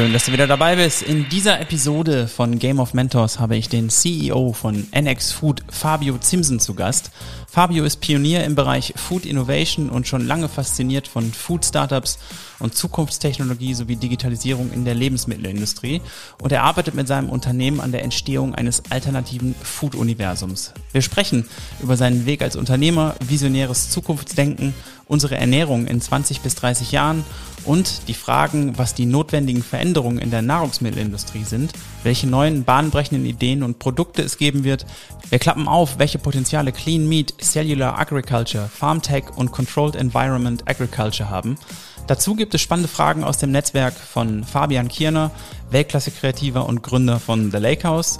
Schön, dass du wieder dabei bist. In dieser Episode von Game of Mentors habe ich den CEO von NX Food, Fabio Zimsen, zu Gast. Fabio ist Pionier im Bereich Food Innovation und schon lange fasziniert von Food Startups und Zukunftstechnologie sowie Digitalisierung in der Lebensmittelindustrie. Und er arbeitet mit seinem Unternehmen an der Entstehung eines alternativen Food-Universums. Wir sprechen über seinen Weg als Unternehmer, visionäres Zukunftsdenken, unsere Ernährung in 20 bis 30 Jahren und die Fragen, was die notwendigen Veränderungen in der Nahrungsmittelindustrie sind, welche neuen bahnbrechenden Ideen und Produkte es geben wird. Wir klappen auf, welche Potenziale Clean Meat, Cellular Agriculture, Farm Tech und Controlled Environment Agriculture haben. Dazu gibt es spannende Fragen aus dem Netzwerk von Fabian Kierner, Weltklasse-Kreativer und Gründer von The Lake House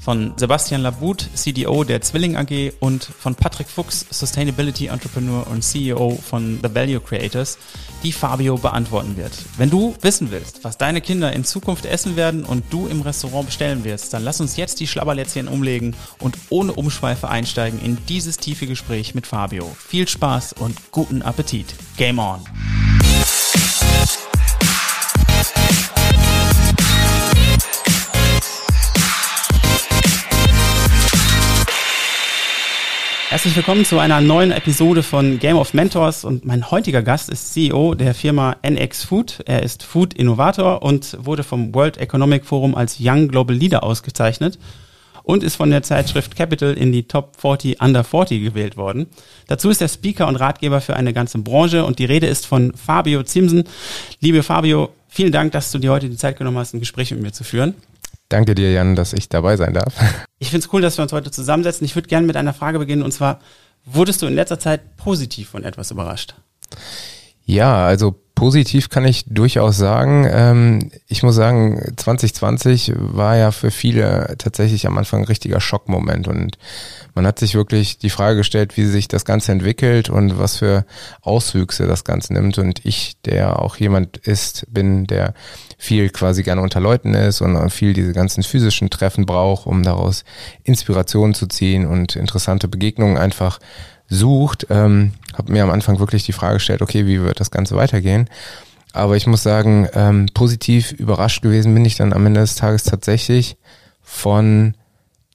von Sebastian Labut, CDO der Zwilling AG und von Patrick Fuchs, Sustainability Entrepreneur und CEO von The Value Creators, die Fabio beantworten wird. Wenn du wissen willst, was deine Kinder in Zukunft essen werden und du im Restaurant bestellen wirst, dann lass uns jetzt die Schlabberlätzchen umlegen und ohne Umschweife einsteigen in dieses tiefe Gespräch mit Fabio. Viel Spaß und guten Appetit. Game on! Herzlich willkommen zu einer neuen Episode von Game of Mentors und mein heutiger Gast ist CEO der Firma NX Food. Er ist Food Innovator und wurde vom World Economic Forum als Young Global Leader ausgezeichnet und ist von der Zeitschrift Capital in die Top 40 Under 40 gewählt worden. Dazu ist er Speaker und Ratgeber für eine ganze Branche und die Rede ist von Fabio Zimsen. Liebe Fabio, vielen Dank, dass du dir heute die Zeit genommen hast, ein Gespräch mit mir zu führen. Danke dir, Jan, dass ich dabei sein darf. Ich finde es cool, dass wir uns heute zusammensetzen. Ich würde gerne mit einer Frage beginnen und zwar, wurdest du in letzter Zeit positiv von etwas überrascht? Ja, also positiv kann ich durchaus sagen. Ähm, ich muss sagen, 2020 war ja für viele tatsächlich am Anfang ein richtiger Schockmoment und man hat sich wirklich die Frage gestellt, wie sich das Ganze entwickelt und was für Auswüchse das Ganze nimmt. Und ich, der auch jemand ist, bin, der viel quasi gerne unter Leuten ist und viel diese ganzen physischen Treffen braucht, um daraus Inspiration zu ziehen und interessante Begegnungen einfach sucht, ähm, habe mir am Anfang wirklich die Frage gestellt, okay, wie wird das Ganze weitergehen? Aber ich muss sagen, ähm, positiv überrascht gewesen bin ich dann am Ende des Tages tatsächlich von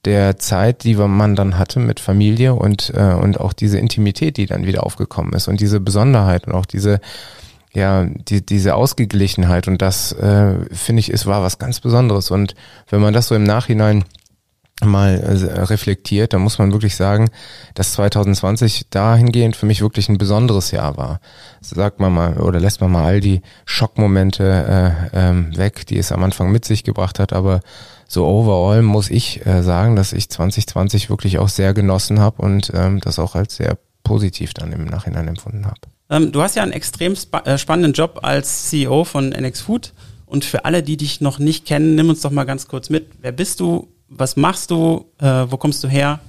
der Zeit, die man dann hatte mit Familie und, äh, und auch diese Intimität, die dann wieder aufgekommen ist und diese Besonderheit und auch diese, ja, die, diese Ausgeglichenheit und das, äh, finde ich, ist, war was ganz Besonderes und wenn man das so im Nachhinein mal äh, reflektiert, dann muss man wirklich sagen, dass 2020 dahingehend für mich wirklich ein besonderes Jahr war. Sagt man mal oder lässt man mal all die Schockmomente äh, ähm, weg, die es am Anfang mit sich gebracht hat, aber so overall muss ich äh, sagen, dass ich 2020 wirklich auch sehr genossen habe und ähm, das auch als sehr positiv dann im Nachhinein empfunden habe. Ähm, du hast ja einen extrem äh, spannenden Job als CEO von NX Food und für alle, die dich noch nicht kennen, nimm uns doch mal ganz kurz mit. Wer bist du? Was machst du, äh, wo kommst du her?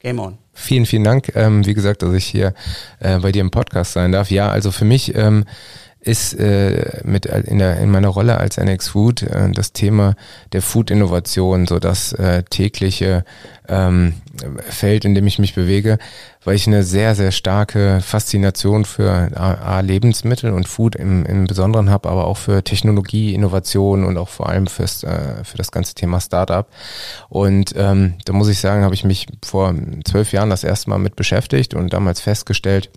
Game on. Vielen, vielen Dank. Ähm, wie gesagt, dass ich hier äh, bei dir im Podcast sein darf. Ja, also für mich ähm, ist äh, mit in, der, in meiner Rolle als NX Food äh, das Thema der Food-Innovation, so das äh, tägliche ähm, Feld, in dem ich mich bewege, weil ich eine sehr, sehr starke Faszination für A Lebensmittel und Food im, im Besonderen habe, aber auch für Technologie, Innovation und auch vor allem fürs, äh, für das ganze Thema Startup. Und ähm, da muss ich sagen, habe ich mich vor zwölf Jahren das erste Mal mit beschäftigt und damals festgestellt,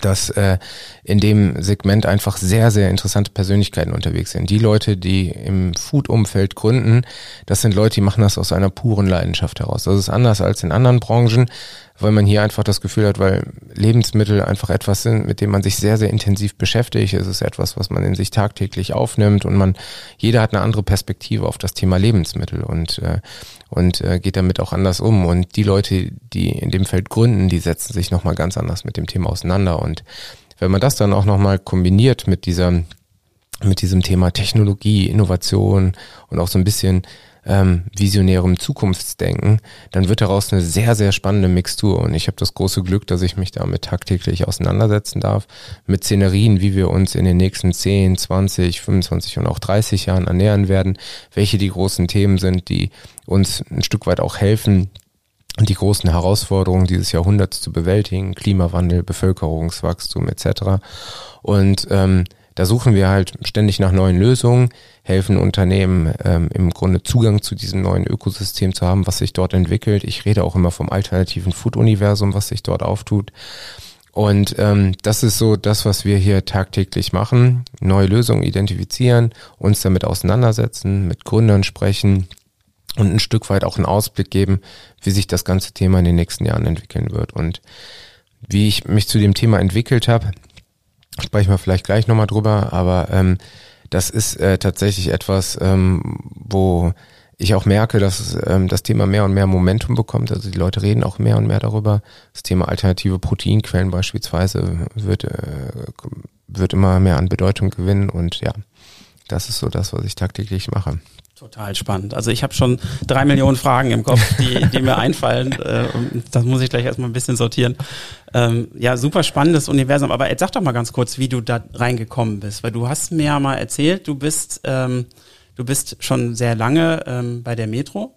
dass äh, in dem Segment einfach sehr, sehr interessante Persönlichkeiten unterwegs sind. Die Leute, die im Food-Umfeld gründen, das sind Leute, die machen das aus einer puren Leidenschaft heraus. Das ist anders als in anderen Branchen, weil man hier einfach das Gefühl hat, weil Lebensmittel einfach etwas sind, mit dem man sich sehr, sehr intensiv beschäftigt. Es ist etwas, was man in sich tagtäglich aufnimmt und man, jeder hat eine andere Perspektive auf das Thema Lebensmittel und, äh, und äh, geht damit auch anders um. Und die Leute, die in dem Feld gründen, die setzen sich nochmal ganz anders mit dem Thema auseinander. Und wenn man das dann auch nochmal kombiniert mit dieser, mit diesem Thema Technologie, Innovation und auch so ein bisschen ähm, visionärem Zukunftsdenken, dann wird daraus eine sehr, sehr spannende Mixtur. Und ich habe das große Glück, dass ich mich damit tagtäglich auseinandersetzen darf, mit Szenerien, wie wir uns in den nächsten 10, 20, 25 und auch 30 Jahren ernähren werden, welche die großen Themen sind, die uns ein Stück weit auch helfen, die großen Herausforderungen dieses Jahrhunderts zu bewältigen, Klimawandel, Bevölkerungswachstum etc. Und ähm, da suchen wir halt ständig nach neuen Lösungen, helfen Unternehmen ähm, im Grunde Zugang zu diesem neuen Ökosystem zu haben, was sich dort entwickelt. Ich rede auch immer vom alternativen Food-Universum, was sich dort auftut. Und ähm, das ist so das, was wir hier tagtäglich machen. Neue Lösungen identifizieren, uns damit auseinandersetzen, mit Gründern sprechen und ein Stück weit auch einen Ausblick geben, wie sich das ganze Thema in den nächsten Jahren entwickeln wird. Und wie ich mich zu dem Thema entwickelt habe, sprechen wir vielleicht gleich nochmal drüber, aber ähm, das ist äh, tatsächlich etwas, ähm, wo ich auch merke, dass ähm, das Thema mehr und mehr Momentum bekommt. Also die Leute reden auch mehr und mehr darüber. Das Thema alternative Proteinquellen beispielsweise wird, äh, wird immer mehr an Bedeutung gewinnen und ja, das ist so das, was ich tagtäglich mache. Total spannend. Also ich habe schon drei Millionen Fragen im Kopf, die, die mir einfallen. Äh, das muss ich gleich erstmal ein bisschen sortieren. Ähm, ja, super spannendes Universum. Aber jetzt sag doch mal ganz kurz, wie du da reingekommen bist. Weil du hast mir ja mal erzählt, du bist, ähm, du bist schon sehr lange ähm, bei der Metro.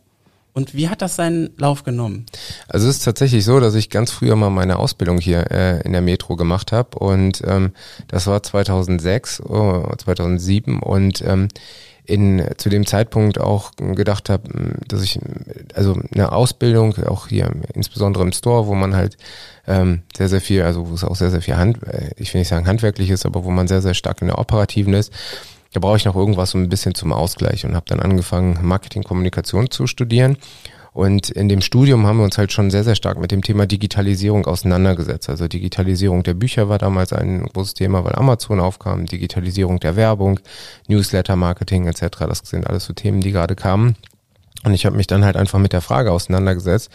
Und wie hat das seinen Lauf genommen? Also es ist tatsächlich so, dass ich ganz früher mal meine Ausbildung hier äh, in der Metro gemacht habe und ähm, das war 2006, oh, 2007 und ähm, in, zu dem Zeitpunkt auch gedacht habe, dass ich, also eine Ausbildung, auch hier insbesondere im Store, wo man halt ähm, sehr, sehr viel, also wo es auch sehr, sehr viel Hand, äh, ich will nicht sagen handwerklich ist, aber wo man sehr, sehr stark in der Operativen ist, da brauche ich noch irgendwas so ein bisschen zum Ausgleich und habe dann angefangen, Marketing-Kommunikation zu studieren und in dem Studium haben wir uns halt schon sehr, sehr stark mit dem Thema Digitalisierung auseinandergesetzt. Also Digitalisierung der Bücher war damals ein großes Thema, weil Amazon aufkam, Digitalisierung der Werbung, Newsletter-Marketing etc. Das sind alles so Themen, die gerade kamen. Und ich habe mich dann halt einfach mit der Frage auseinandergesetzt,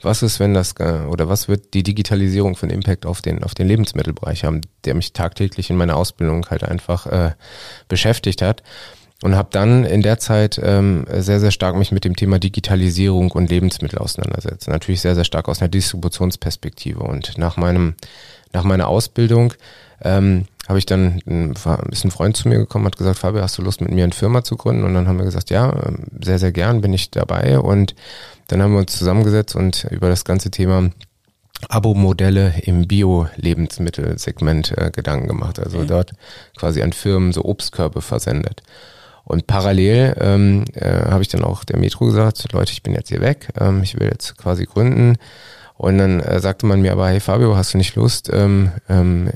was ist, wenn das oder was wird die Digitalisierung einen Impact auf den auf den Lebensmittelbereich haben, der mich tagtäglich in meiner Ausbildung halt einfach äh, beschäftigt hat und habe dann in der Zeit ähm, sehr, sehr stark mich mit dem Thema Digitalisierung und Lebensmittel auseinandersetzt. Natürlich sehr, sehr stark aus einer Distributionsperspektive. Und nach meinem, nach meiner Ausbildung ähm, habe ich dann ein, ist ein Freund zu mir gekommen, hat gesagt, Fabio, hast du Lust mit mir eine Firma zu gründen? Und dann haben wir gesagt, ja, sehr, sehr gern bin ich dabei. Und dann haben wir uns zusammengesetzt und über das ganze Thema Abo-Modelle im Bio-Lebensmittelsegment äh, Gedanken gemacht. Also okay. dort quasi an Firmen so Obstkörbe versendet. Und parallel ähm, äh, habe ich dann auch der Metro gesagt, Leute, ich bin jetzt hier weg, ähm, ich will jetzt quasi gründen. Und dann äh, sagte man mir aber, hey Fabio, hast du nicht Lust? Ähm, ähm,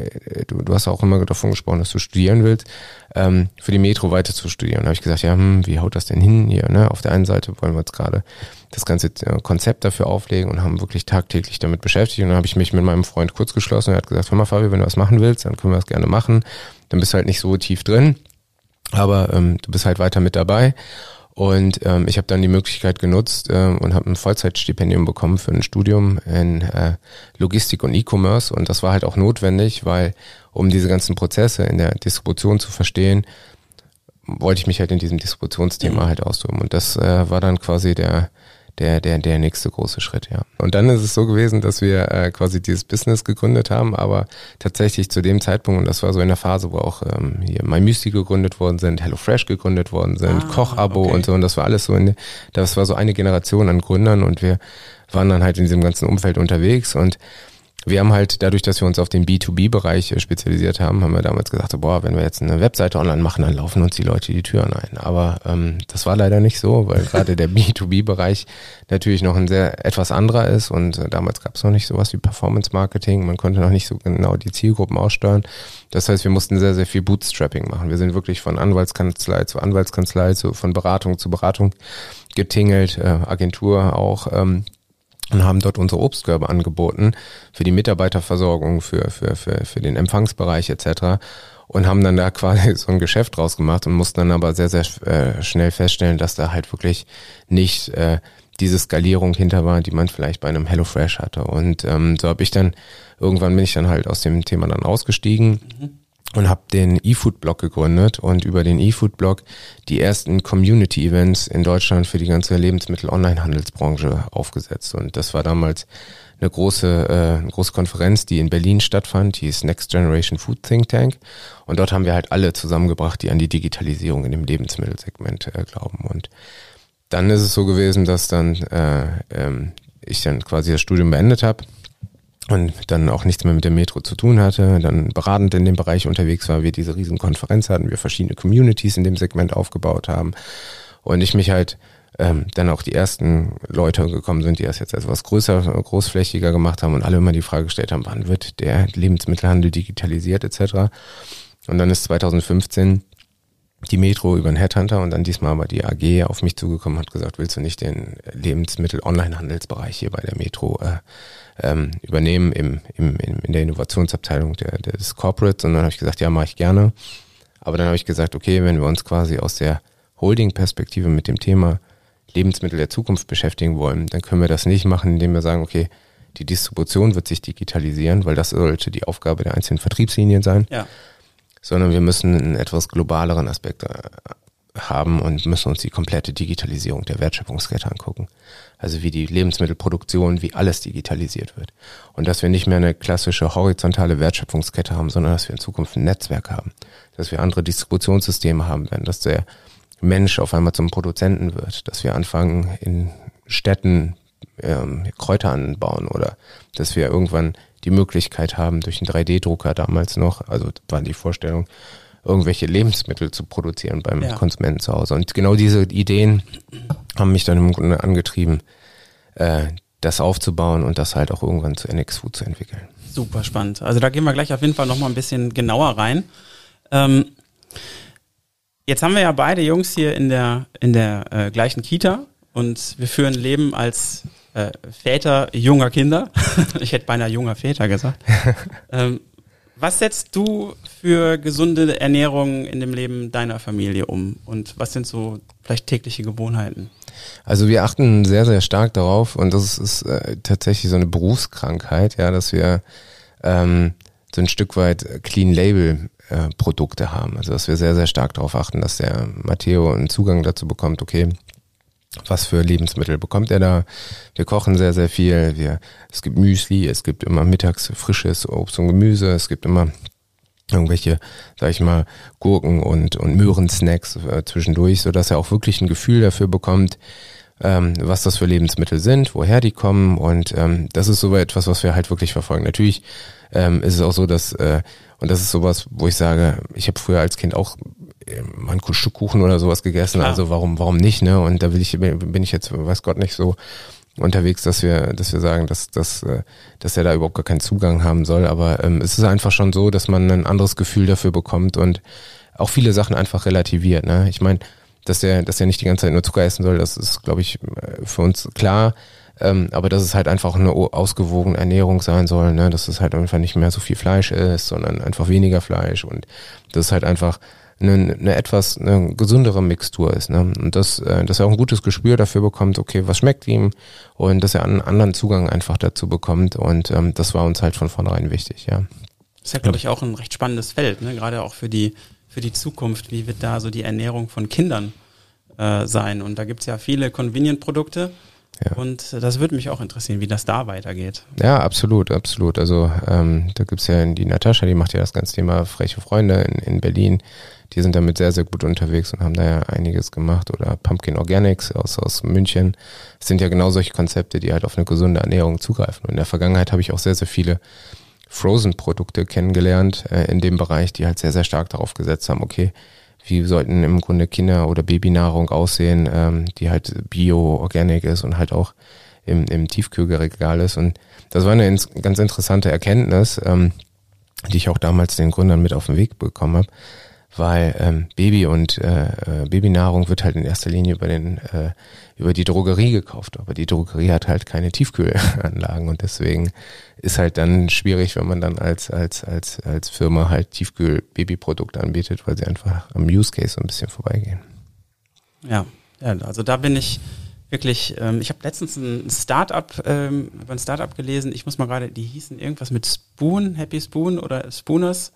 du, du hast auch immer davon gesprochen, dass du studieren willst, ähm, für die Metro weiter zu studieren. Da habe ich gesagt, ja, hm, wie haut das denn hin hier? Ne? Auf der einen Seite wollen wir jetzt gerade das ganze äh, Konzept dafür auflegen und haben wirklich tagtäglich damit beschäftigt. Und dann habe ich mich mit meinem Freund kurz geschlossen und er hat gesagt, hör mal Fabio, wenn du was machen willst, dann können wir das gerne machen. Dann bist du halt nicht so tief drin. Aber ähm, du bist halt weiter mit dabei. Und ähm, ich habe dann die Möglichkeit genutzt ähm, und habe ein Vollzeitstipendium bekommen für ein Studium in äh, Logistik und E-Commerce. Und das war halt auch notwendig, weil um diese ganzen Prozesse in der Distribution zu verstehen, wollte ich mich halt in diesem Distributionsthema mhm. halt austoben. Und das äh, war dann quasi der der, der, der nächste große Schritt, ja. Und dann ist es so gewesen, dass wir äh, quasi dieses Business gegründet haben, aber tatsächlich zu dem Zeitpunkt, und das war so in der Phase, wo auch ähm, hier MyMüsli gegründet worden sind, HelloFresh gegründet worden sind, ah, Kochabo okay. und so, und das war alles so in, das war so eine Generation an Gründern und wir waren dann halt in diesem ganzen Umfeld unterwegs und wir haben halt dadurch, dass wir uns auf den B2B-Bereich äh, spezialisiert haben, haben wir damals gesagt, so, boah, wenn wir jetzt eine Webseite online machen, dann laufen uns die Leute die Türen ein. Aber ähm, das war leider nicht so, weil gerade der B2B-Bereich natürlich noch ein sehr etwas anderer ist und äh, damals gab es noch nicht sowas wie Performance-Marketing. Man konnte noch nicht so genau die Zielgruppen aussteuern. Das heißt, wir mussten sehr, sehr viel Bootstrapping machen. Wir sind wirklich von Anwaltskanzlei zu Anwaltskanzlei, zu, von Beratung zu Beratung getingelt, äh, Agentur auch. Ähm, und haben dort unsere Obstkörbe angeboten für die Mitarbeiterversorgung, für, für, für, für den Empfangsbereich etc. Und haben dann da quasi so ein Geschäft draus gemacht und mussten dann aber sehr, sehr äh, schnell feststellen, dass da halt wirklich nicht äh, diese Skalierung hinter war, die man vielleicht bei einem HelloFresh hatte. Und ähm, so habe ich dann, irgendwann bin ich dann halt aus dem Thema dann ausgestiegen. Mhm und habe den eFood-Blog gegründet und über den eFood-Blog die ersten Community-Events in Deutschland für die ganze Lebensmittel-Online-Handelsbranche aufgesetzt. Und das war damals eine große, äh, eine große Konferenz, die in Berlin stattfand, die ist Next Generation Food Think Tank. Und dort haben wir halt alle zusammengebracht, die an die Digitalisierung in dem Lebensmittelsegment äh, glauben. Und dann ist es so gewesen, dass dann äh, ähm, ich dann quasi das Studium beendet habe und dann auch nichts mehr mit der Metro zu tun hatte, dann beratend in dem Bereich unterwegs war, wir diese riesen Konferenz hatten, wir verschiedene Communities in dem Segment aufgebaut haben und ich mich halt ähm, dann auch die ersten Leute gekommen sind, die das jetzt etwas größer, großflächiger gemacht haben und alle immer die Frage gestellt haben, wann wird der Lebensmittelhandel digitalisiert etc. Und dann ist 2015 die Metro über den Headhunter und dann diesmal aber die AG auf mich zugekommen hat gesagt, willst du nicht den Lebensmittel-Online-Handelsbereich hier bei der Metro äh, ähm, übernehmen im, im, in der Innovationsabteilung der, des Corporates? Und dann habe ich gesagt, ja, mache ich gerne. Aber dann habe ich gesagt, okay, wenn wir uns quasi aus der Holding-Perspektive mit dem Thema Lebensmittel der Zukunft beschäftigen wollen, dann können wir das nicht machen, indem wir sagen, okay, die Distribution wird sich digitalisieren, weil das sollte die Aufgabe der einzelnen Vertriebslinien sein. Ja sondern wir müssen einen etwas globaleren Aspekt äh, haben und müssen uns die komplette Digitalisierung der Wertschöpfungskette angucken. Also wie die Lebensmittelproduktion, wie alles digitalisiert wird. Und dass wir nicht mehr eine klassische horizontale Wertschöpfungskette haben, sondern dass wir in Zukunft ein Netzwerk haben. Dass wir andere Distributionssysteme haben werden, dass der Mensch auf einmal zum Produzenten wird, dass wir anfangen in Städten ähm, Kräuter anbauen oder dass wir irgendwann die Möglichkeit haben, durch einen 3D-Drucker damals noch, also war die Vorstellung, irgendwelche Lebensmittel zu produzieren beim ja. Konsumenten zu Hause. Und genau diese Ideen haben mich dann im Grunde angetrieben, äh, das aufzubauen und das halt auch irgendwann zu NX Food zu entwickeln. Super spannend. Also da gehen wir gleich auf jeden Fall nochmal ein bisschen genauer rein. Ähm, jetzt haben wir ja beide Jungs hier in der, in der äh, gleichen Kita und wir führen Leben als äh, Väter junger Kinder. ich hätte beinahe junger Väter gesagt. ähm, was setzt du für gesunde Ernährung in dem Leben deiner Familie um? Und was sind so vielleicht tägliche Gewohnheiten? Also wir achten sehr, sehr stark darauf und das ist äh, tatsächlich so eine Berufskrankheit, ja, dass wir ähm, so ein Stück weit Clean Label äh, Produkte haben. Also dass wir sehr, sehr stark darauf achten, dass der Matteo einen Zugang dazu bekommt, okay, was für Lebensmittel bekommt er da? Wir kochen sehr, sehr viel. Wir, es gibt Müsli, es gibt immer mittags frisches Obst und Gemüse, es gibt immer irgendwelche, sag ich mal, Gurken und, und Möhrensnacks äh, zwischendurch, so dass er auch wirklich ein Gefühl dafür bekommt, ähm, was das für Lebensmittel sind, woher die kommen und ähm, das ist so etwas, was wir halt wirklich verfolgen. Natürlich ähm, ist es auch so, dass äh, und das ist sowas, wo ich sage, ich habe früher als Kind auch mal ein Stück Kuchen oder sowas gegessen. Klar. Also warum, warum nicht, ne? Und da will ich, bin ich jetzt, weiß Gott, nicht so unterwegs, dass wir, dass wir sagen, dass, dass, äh, dass er da überhaupt gar keinen Zugang haben soll. Aber ähm, es ist einfach schon so, dass man ein anderes Gefühl dafür bekommt und auch viele Sachen einfach relativiert. Ne? Ich meine, dass er, dass er nicht die ganze Zeit nur Zucker essen soll, das ist, glaube ich, für uns klar. Ähm, aber dass es halt einfach eine ausgewogene Ernährung sein soll, ne? dass es halt einfach nicht mehr so viel Fleisch ist, sondern einfach weniger Fleisch und das ist halt einfach eine, eine etwas eine gesündere Mixtur ist. Ne? Und das, äh, dass er auch ein gutes Gespür dafür bekommt, okay, was schmeckt ihm und dass er einen anderen Zugang einfach dazu bekommt. Und ähm, das war uns halt von vornherein wichtig, ja. Das ist ja, glaube ich, auch ein recht spannendes Feld, ne? gerade auch für die, für die Zukunft. Wie wird da so die Ernährung von Kindern äh, sein? Und da gibt's ja viele Convenient-Produkte. Ja. Und das würde mich auch interessieren, wie das da weitergeht. Ja, absolut, absolut. Also ähm, da gibt's ja die Natascha, die macht ja das ganze Thema freche Freunde in, in Berlin die sind damit sehr, sehr gut unterwegs und haben da ja einiges gemacht. Oder Pumpkin Organics aus, aus München. Das sind ja genau solche Konzepte, die halt auf eine gesunde Ernährung zugreifen. Und in der Vergangenheit habe ich auch sehr, sehr viele Frozen-Produkte kennengelernt äh, in dem Bereich, die halt sehr, sehr stark darauf gesetzt haben, okay, wie sollten im Grunde Kinder- oder Babynahrung aussehen, ähm, die halt bio, organic ist und halt auch im, im Tiefkühlregal ist. Und das war eine ganz interessante Erkenntnis, ähm, die ich auch damals den Gründern mit auf den Weg bekommen habe, weil ähm, Baby und äh, äh, Babynahrung wird halt in erster Linie über den äh, über die Drogerie gekauft, aber die Drogerie hat halt keine Tiefkühlanlagen. Und deswegen ist halt dann schwierig, wenn man dann als als als als Firma halt Tiefkühl Babyprodukte anbietet, weil sie einfach am Use Case so ein bisschen vorbeigehen. Ja, ja also da bin ich wirklich, ähm, ich habe letztens ein Startup, ähm, ein Startup gelesen, ich muss mal gerade, die hießen irgendwas mit Spoon, Happy Spoon oder Spooners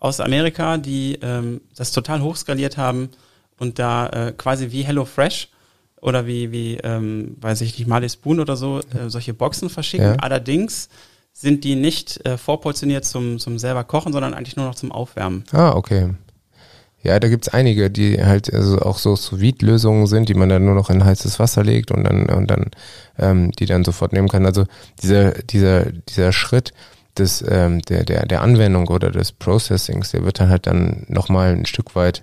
aus Amerika, die ähm, das total hochskaliert haben und da äh, quasi wie HelloFresh oder wie, wie ähm, weiß ich nicht, Marley Spoon oder so, äh, solche Boxen verschicken. Ja. Allerdings sind die nicht äh, vorportioniert zum, zum selber kochen, sondern eigentlich nur noch zum Aufwärmen. Ah, okay. Ja, da gibt's einige, die halt also auch so Sous-Vide-Lösungen sind, die man dann nur noch in heißes Wasser legt und dann und dann ähm, die dann sofort nehmen kann. Also dieser dieser dieser Schritt des ähm, der der der Anwendung oder des Processings, der wird dann halt dann noch mal ein Stück weit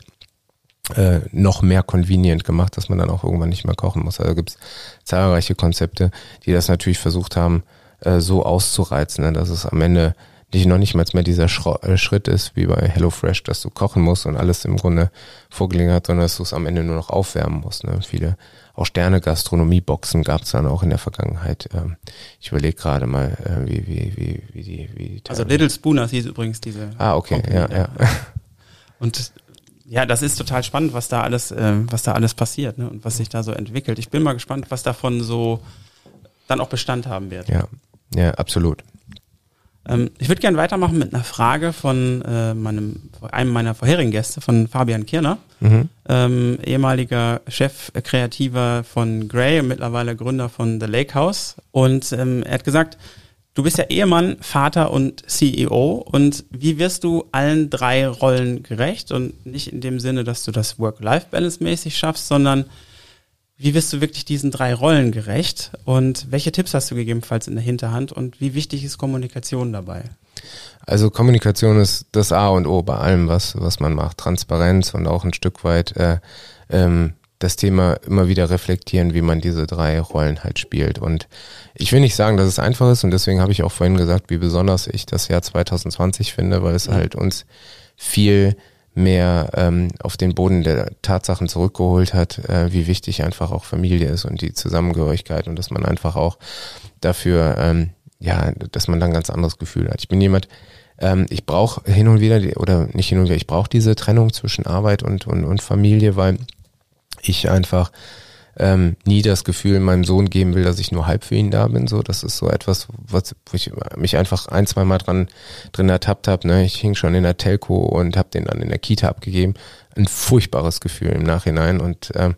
äh, noch mehr convenient gemacht, dass man dann auch irgendwann nicht mehr kochen muss. Also gibt's zahlreiche Konzepte, die das natürlich versucht haben, äh, so auszureizen, ne, dass es am Ende nicht noch nicht mal mehr dieser äh, Schritt ist, wie bei HelloFresh, dass du kochen musst und alles im Grunde vorgelegen hat, sondern dass du es am Ende nur noch aufwärmen musst. Ne? Viele auch Sterne-Gastronomie-Boxen gab es dann auch in der Vergangenheit. Ähm, ich überlege gerade mal, äh, wie, wie, wie, wie die, wie die Also Little Spooners hieß übrigens diese. Ah, okay, Company, ja, ja. Und ja, das ist total spannend, was da alles, äh, was da alles passiert ne? und was sich da so entwickelt. Ich bin mal gespannt, was davon so dann auch Bestand haben wird. Ja, ja, absolut. Ähm, ich würde gerne weitermachen mit einer Frage von äh, meinem, einem meiner vorherigen Gäste, von Fabian Kirner, mhm. ähm, ehemaliger Chef äh, von Grey und mittlerweile Gründer von The Lake House. Und ähm, er hat gesagt, du bist ja Ehemann, Vater und CEO. Und wie wirst du allen drei Rollen gerecht? Und nicht in dem Sinne, dass du das Work-Life-Balance mäßig schaffst, sondern wie wirst du wirklich diesen drei Rollen gerecht und welche Tipps hast du gegebenenfalls in der Hinterhand und wie wichtig ist Kommunikation dabei? Also Kommunikation ist das A und O bei allem, was, was man macht. Transparenz und auch ein Stück weit äh, ähm, das Thema immer wieder reflektieren, wie man diese drei Rollen halt spielt. Und ich will nicht sagen, dass es einfach ist und deswegen habe ich auch vorhin gesagt, wie besonders ich das Jahr 2020 finde, weil es halt uns viel mehr ähm, auf den Boden der Tatsachen zurückgeholt hat, äh, wie wichtig einfach auch Familie ist und die Zusammengehörigkeit und dass man einfach auch dafür, ähm, ja, dass man dann ein ganz anderes Gefühl hat. Ich bin jemand, ähm, ich brauche hin und wieder, oder nicht hin und wieder, ich brauche diese Trennung zwischen Arbeit und, und, und Familie, weil ich einfach ähm, nie das Gefühl meinem Sohn geben will, dass ich nur halb für ihn da bin. So, das ist so etwas, was, wo ich mich einfach ein, zwei Mal dran drin ertappt habe. Ne? Ich hing schon in der Telco und habe den dann in der Kita abgegeben. Ein furchtbares Gefühl im Nachhinein und ähm,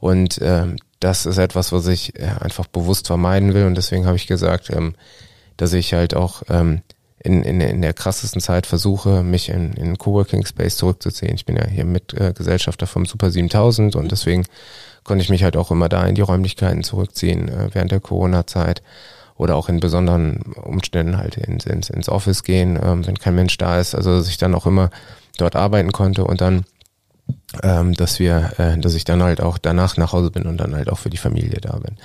und ähm, das ist etwas, was ich äh, einfach bewusst vermeiden will und deswegen habe ich gesagt, ähm, dass ich halt auch ähm, in, in, in der krassesten Zeit versuche, mich in, in Coworking Space zurückzuziehen. Ich bin ja hier Mitgesellschafter äh, vom Super 7000 und deswegen konnte ich mich halt auch immer da in die Räumlichkeiten zurückziehen äh, während der Corona-Zeit oder auch in besonderen Umständen halt ins, ins, ins Office gehen, ähm, wenn kein Mensch da ist. Also dass ich dann auch immer dort arbeiten konnte und dann, ähm, dass wir, äh, dass ich dann halt auch danach nach Hause bin und dann halt auch für die Familie da bin.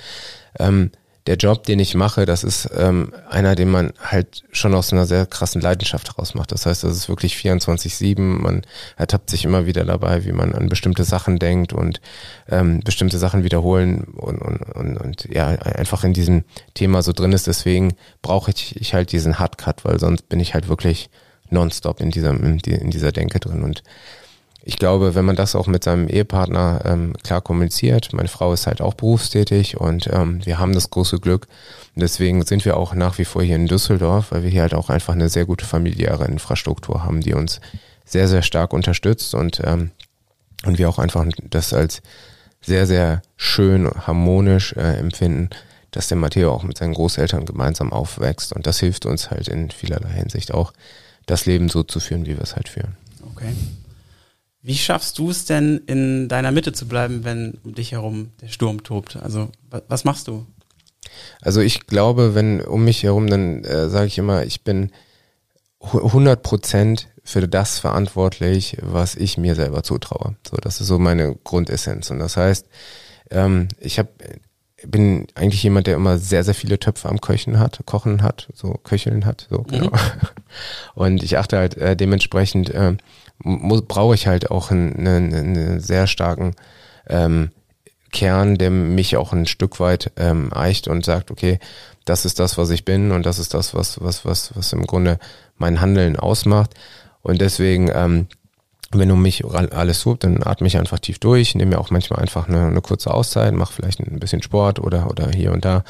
Ähm, der Job, den ich mache, das ist ähm, einer, den man halt schon aus einer sehr krassen Leidenschaft heraus macht. Das heißt, das ist wirklich 24-7. Man ertappt sich immer wieder dabei, wie man an bestimmte Sachen denkt und ähm, bestimmte Sachen wiederholen und, und, und, und ja, einfach in diesem Thema so drin ist. Deswegen brauche ich, ich halt diesen Hardcut, weil sonst bin ich halt wirklich nonstop in dieser, in dieser Denke drin. Und ich glaube, wenn man das auch mit seinem Ehepartner ähm, klar kommuniziert, meine Frau ist halt auch berufstätig und ähm, wir haben das große Glück. Deswegen sind wir auch nach wie vor hier in Düsseldorf, weil wir hier halt auch einfach eine sehr gute familiäre Infrastruktur haben, die uns sehr, sehr stark unterstützt und, ähm, und wir auch einfach das als sehr, sehr schön, harmonisch äh, empfinden, dass der Matteo auch mit seinen Großeltern gemeinsam aufwächst. Und das hilft uns halt in vielerlei Hinsicht auch, das Leben so zu führen, wie wir es halt führen. Okay. Wie schaffst du es denn, in deiner Mitte zu bleiben, wenn um dich herum der Sturm tobt? Also, was machst du? Also ich glaube, wenn um mich herum, dann äh, sage ich immer, ich bin 100 Prozent für das verantwortlich, was ich mir selber zutraue. So, das ist so meine Grundessenz. Und das heißt, ähm, ich habe bin eigentlich jemand, der immer sehr, sehr viele Töpfe am Köchen hat, Kochen hat, so Köcheln hat, so genau. Mhm. Und ich achte halt äh, dementsprechend, äh, brauche ich halt auch einen, einen, einen sehr starken ähm, Kern, der mich auch ein Stück weit ähm, eicht und sagt, okay, das ist das, was ich bin und das ist das, was, was, was, was im Grunde mein Handeln ausmacht. Und deswegen, ähm, wenn du mich alles sucht, dann atme ich einfach tief durch, nehme mir auch manchmal einfach eine, eine kurze Auszeit, mache vielleicht ein bisschen Sport oder, oder hier und da.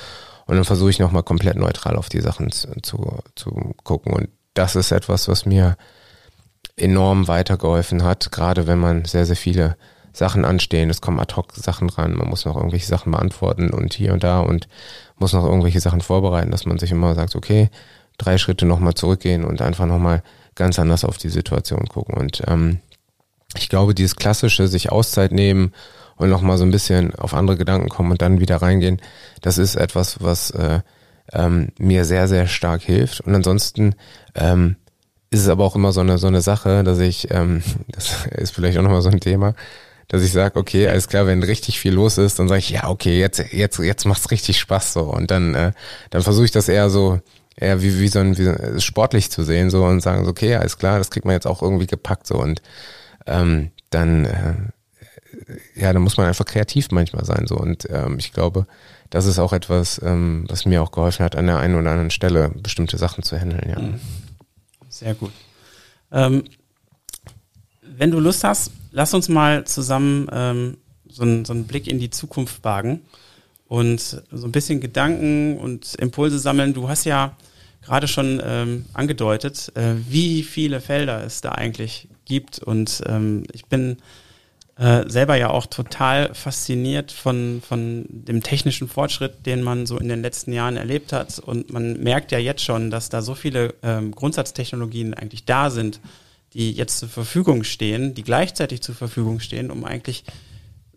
Und dann versuche ich nochmal komplett neutral auf die Sachen zu, zu, zu gucken. Und das ist etwas, was mir enorm weitergeholfen hat, gerade wenn man sehr, sehr viele Sachen anstehen. Es kommen ad hoc Sachen ran, man muss noch irgendwelche Sachen beantworten und hier und da und muss noch irgendwelche Sachen vorbereiten, dass man sich immer sagt, okay, drei Schritte nochmal zurückgehen und einfach nochmal ganz anders auf die Situation gucken. Und ähm, ich glaube, dieses klassische sich Auszeit nehmen und nochmal so ein bisschen auf andere Gedanken kommen und dann wieder reingehen, das ist etwas, was äh, ähm, mir sehr, sehr stark hilft. Und ansonsten ähm, ist es aber auch immer so eine, so eine Sache, dass ich, ähm, das ist vielleicht auch nochmal so ein Thema, dass ich sage, okay, alles klar, wenn richtig viel los ist, dann sage ich, ja, okay, jetzt, jetzt, jetzt macht's richtig Spaß so. Und dann, äh, dann versuche ich das eher so, eher wie, wie so ein, wie so, äh, sportlich zu sehen, so und sagen so, okay, alles klar, das kriegt man jetzt auch irgendwie gepackt so und ähm, dann äh, ja, da muss man einfach kreativ manchmal sein so und ähm, ich glaube, das ist auch etwas, ähm, was mir auch geholfen hat, an der einen oder anderen Stelle bestimmte Sachen zu handeln. Ja. Mhm. Sehr gut. Ähm, wenn du Lust hast, lass uns mal zusammen ähm, so, einen, so einen Blick in die Zukunft wagen und so ein bisschen Gedanken und Impulse sammeln. Du hast ja gerade schon ähm, angedeutet, äh, wie viele Felder es da eigentlich gibt. Und ähm, ich bin äh, selber ja auch total fasziniert von, von dem technischen Fortschritt, den man so in den letzten Jahren erlebt hat. Und man merkt ja jetzt schon, dass da so viele ähm, Grundsatztechnologien eigentlich da sind, die jetzt zur Verfügung stehen, die gleichzeitig zur Verfügung stehen, um eigentlich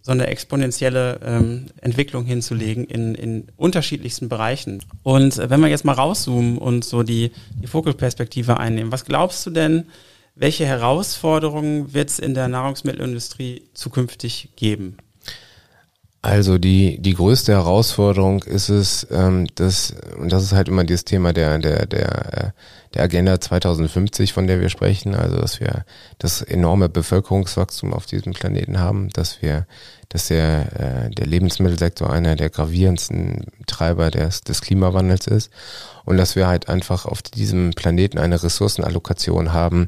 so eine exponentielle ähm, Entwicklung hinzulegen in, in unterschiedlichsten Bereichen. Und äh, wenn wir jetzt mal rauszoomen und so die, die Fokusperspektive einnehmen, was glaubst du denn, welche Herausforderungen wird es in der Nahrungsmittelindustrie zukünftig geben? Also die, die größte Herausforderung ist es, ähm, dass, und das ist halt immer dieses Thema der, der, der, äh, der Agenda 2050, von der wir sprechen, also dass wir das enorme Bevölkerungswachstum auf diesem Planeten haben, dass wir, dass der, äh, der Lebensmittelsektor einer der gravierendsten Treiber des, des Klimawandels ist und dass wir halt einfach auf diesem Planeten eine Ressourcenallokation haben,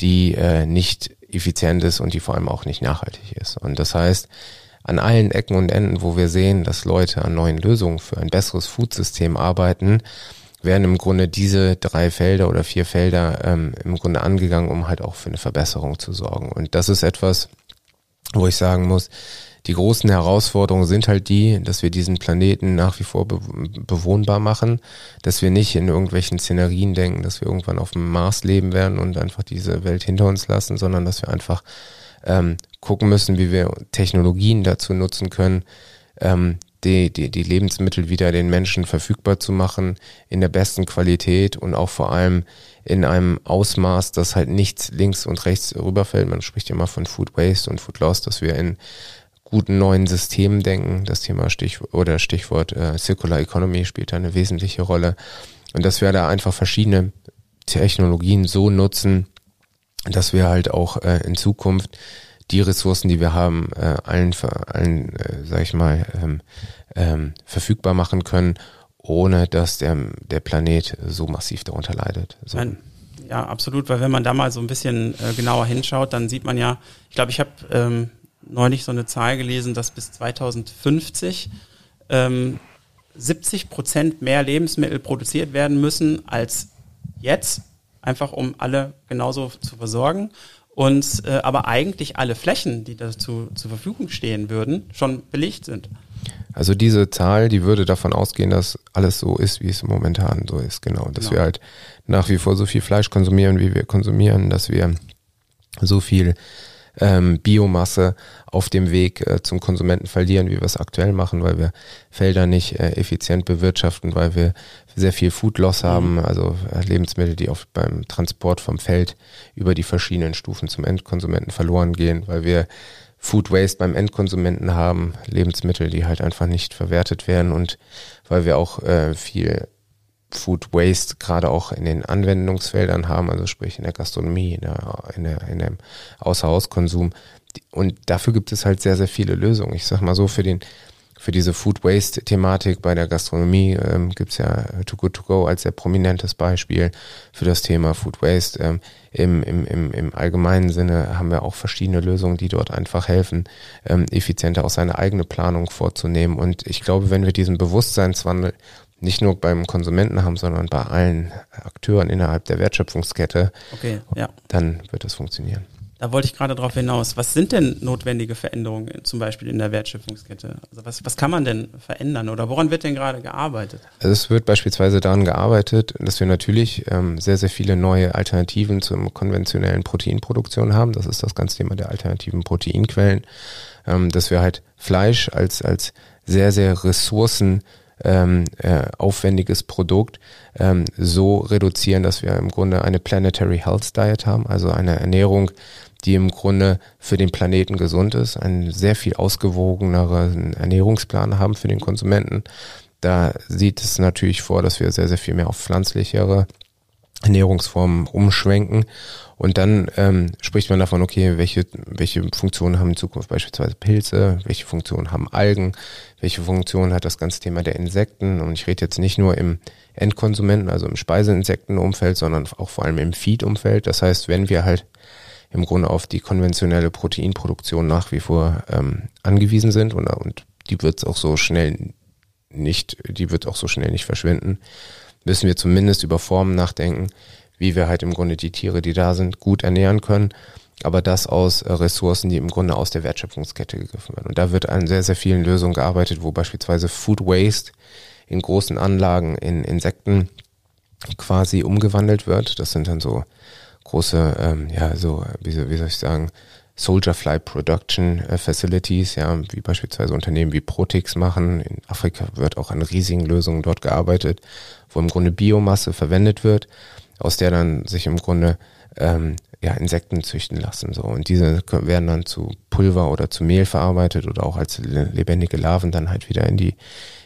die äh, nicht effizient ist und die vor allem auch nicht nachhaltig ist. Und das heißt, an allen Ecken und Enden, wo wir sehen, dass Leute an neuen Lösungen für ein besseres Foodsystem arbeiten, werden im Grunde diese drei Felder oder vier Felder ähm, im Grunde angegangen, um halt auch für eine Verbesserung zu sorgen. Und das ist etwas, wo ich sagen muss, die großen Herausforderungen sind halt die, dass wir diesen Planeten nach wie vor be bewohnbar machen, dass wir nicht in irgendwelchen Szenarien denken, dass wir irgendwann auf dem Mars leben werden und einfach diese Welt hinter uns lassen, sondern dass wir einfach ähm, gucken müssen, wie wir Technologien dazu nutzen können, ähm, die, die, die Lebensmittel wieder den Menschen verfügbar zu machen, in der besten Qualität und auch vor allem in einem Ausmaß, dass halt nichts links und rechts rüberfällt. Man spricht ja immer von Food Waste und Food Loss, dass wir in guten neuen Systemen denken. Das Thema Stichwort oder Stichwort äh, Circular Economy spielt da eine wesentliche Rolle. Und dass wir da einfach verschiedene Technologien so nutzen, dass wir halt auch äh, in Zukunft die Ressourcen, die wir haben, äh, allen, allen äh, sag ich mal, ähm, ähm, verfügbar machen können, ohne dass der, der Planet so massiv darunter leidet. So. Nein. Ja, absolut, weil wenn man da mal so ein bisschen äh, genauer hinschaut, dann sieht man ja, ich glaube, ich habe ähm, neulich so eine Zahl gelesen, dass bis 2050 ähm, 70 Prozent mehr Lebensmittel produziert werden müssen als jetzt, einfach um alle genauso zu versorgen. Und äh, aber eigentlich alle Flächen, die dazu zur Verfügung stehen würden, schon belegt sind. Also diese Zahl, die würde davon ausgehen, dass alles so ist, wie es momentan so ist, genau. Dass genau. wir halt nach wie vor so viel Fleisch konsumieren, wie wir konsumieren, dass wir so viel ähm, Biomasse auf dem Weg äh, zum Konsumenten verlieren, wie wir es aktuell machen, weil wir Felder nicht äh, effizient bewirtschaften, weil wir sehr viel Food Loss mhm. haben, also äh, Lebensmittel, die oft beim Transport vom Feld über die verschiedenen Stufen zum Endkonsumenten verloren gehen, weil wir Food Waste beim Endkonsumenten haben, Lebensmittel, die halt einfach nicht verwertet werden und weil wir auch äh, viel Food Waste gerade auch in den Anwendungsfeldern haben, also sprich in der Gastronomie, in, der, in, der, in dem Außerhauskonsum. Und dafür gibt es halt sehr, sehr viele Lösungen. Ich sag mal so, für den für diese Food Waste-Thematik bei der Gastronomie ähm, gibt ja Too Good To Go als sehr prominentes Beispiel für das Thema Food Waste. Ähm, im, im, im, Im allgemeinen Sinne haben wir auch verschiedene Lösungen, die dort einfach helfen, ähm, effizienter auch seine eigene Planung vorzunehmen. Und ich glaube, wenn wir diesen Bewusstseinswandel nicht nur beim Konsumenten haben, sondern bei allen Akteuren innerhalb der Wertschöpfungskette, okay, ja. dann wird das funktionieren. Da wollte ich gerade darauf hinaus. Was sind denn notwendige Veränderungen zum Beispiel in der Wertschöpfungskette? Also was, was kann man denn verändern oder woran wird denn gerade gearbeitet? Also es wird beispielsweise daran gearbeitet, dass wir natürlich ähm, sehr, sehr viele neue Alternativen zur konventionellen Proteinproduktion haben. Das ist das ganze Thema der alternativen Proteinquellen. Ähm, dass wir halt Fleisch als, als sehr, sehr ressourcen ähm, äh, aufwendiges Produkt ähm, so reduzieren, dass wir im Grunde eine Planetary Health Diet haben, also eine Ernährung, die im Grunde für den Planeten gesund ist, einen sehr viel ausgewogeneren Ernährungsplan haben für den Konsumenten. Da sieht es natürlich vor, dass wir sehr, sehr viel mehr auf pflanzlichere Ernährungsformen umschwenken. Und dann ähm, spricht man davon, okay, welche, welche Funktionen haben in Zukunft beispielsweise Pilze, welche Funktionen haben Algen, welche Funktionen hat das ganze Thema der Insekten. Und ich rede jetzt nicht nur im Endkonsumenten, also im Speiseinsektenumfeld, sondern auch vor allem im Feed-Umfeld. Das heißt, wenn wir halt im Grunde auf die konventionelle Proteinproduktion nach wie vor ähm, angewiesen sind und, und die wird es auch so schnell nicht, die wird auch so schnell nicht verschwinden, müssen wir zumindest über Formen nachdenken, wie wir halt im Grunde die Tiere, die da sind, gut ernähren können, aber das aus äh, Ressourcen, die im Grunde aus der Wertschöpfungskette gegriffen werden. Und da wird an sehr, sehr vielen Lösungen gearbeitet, wo beispielsweise Food Waste in großen Anlagen in Insekten quasi umgewandelt wird. Das sind dann so große, ähm, ja, so, wie, wie soll ich sagen, Soldier Fly Production äh, Facilities, ja, wie beispielsweise Unternehmen wie Protix machen. In Afrika wird auch an riesigen Lösungen dort gearbeitet, wo im Grunde Biomasse verwendet wird, aus der dann sich im Grunde ähm, ja, Insekten züchten lassen. So. Und diese werden dann zu Pulver oder zu Mehl verarbeitet oder auch als lebendige Larven dann halt wieder in die,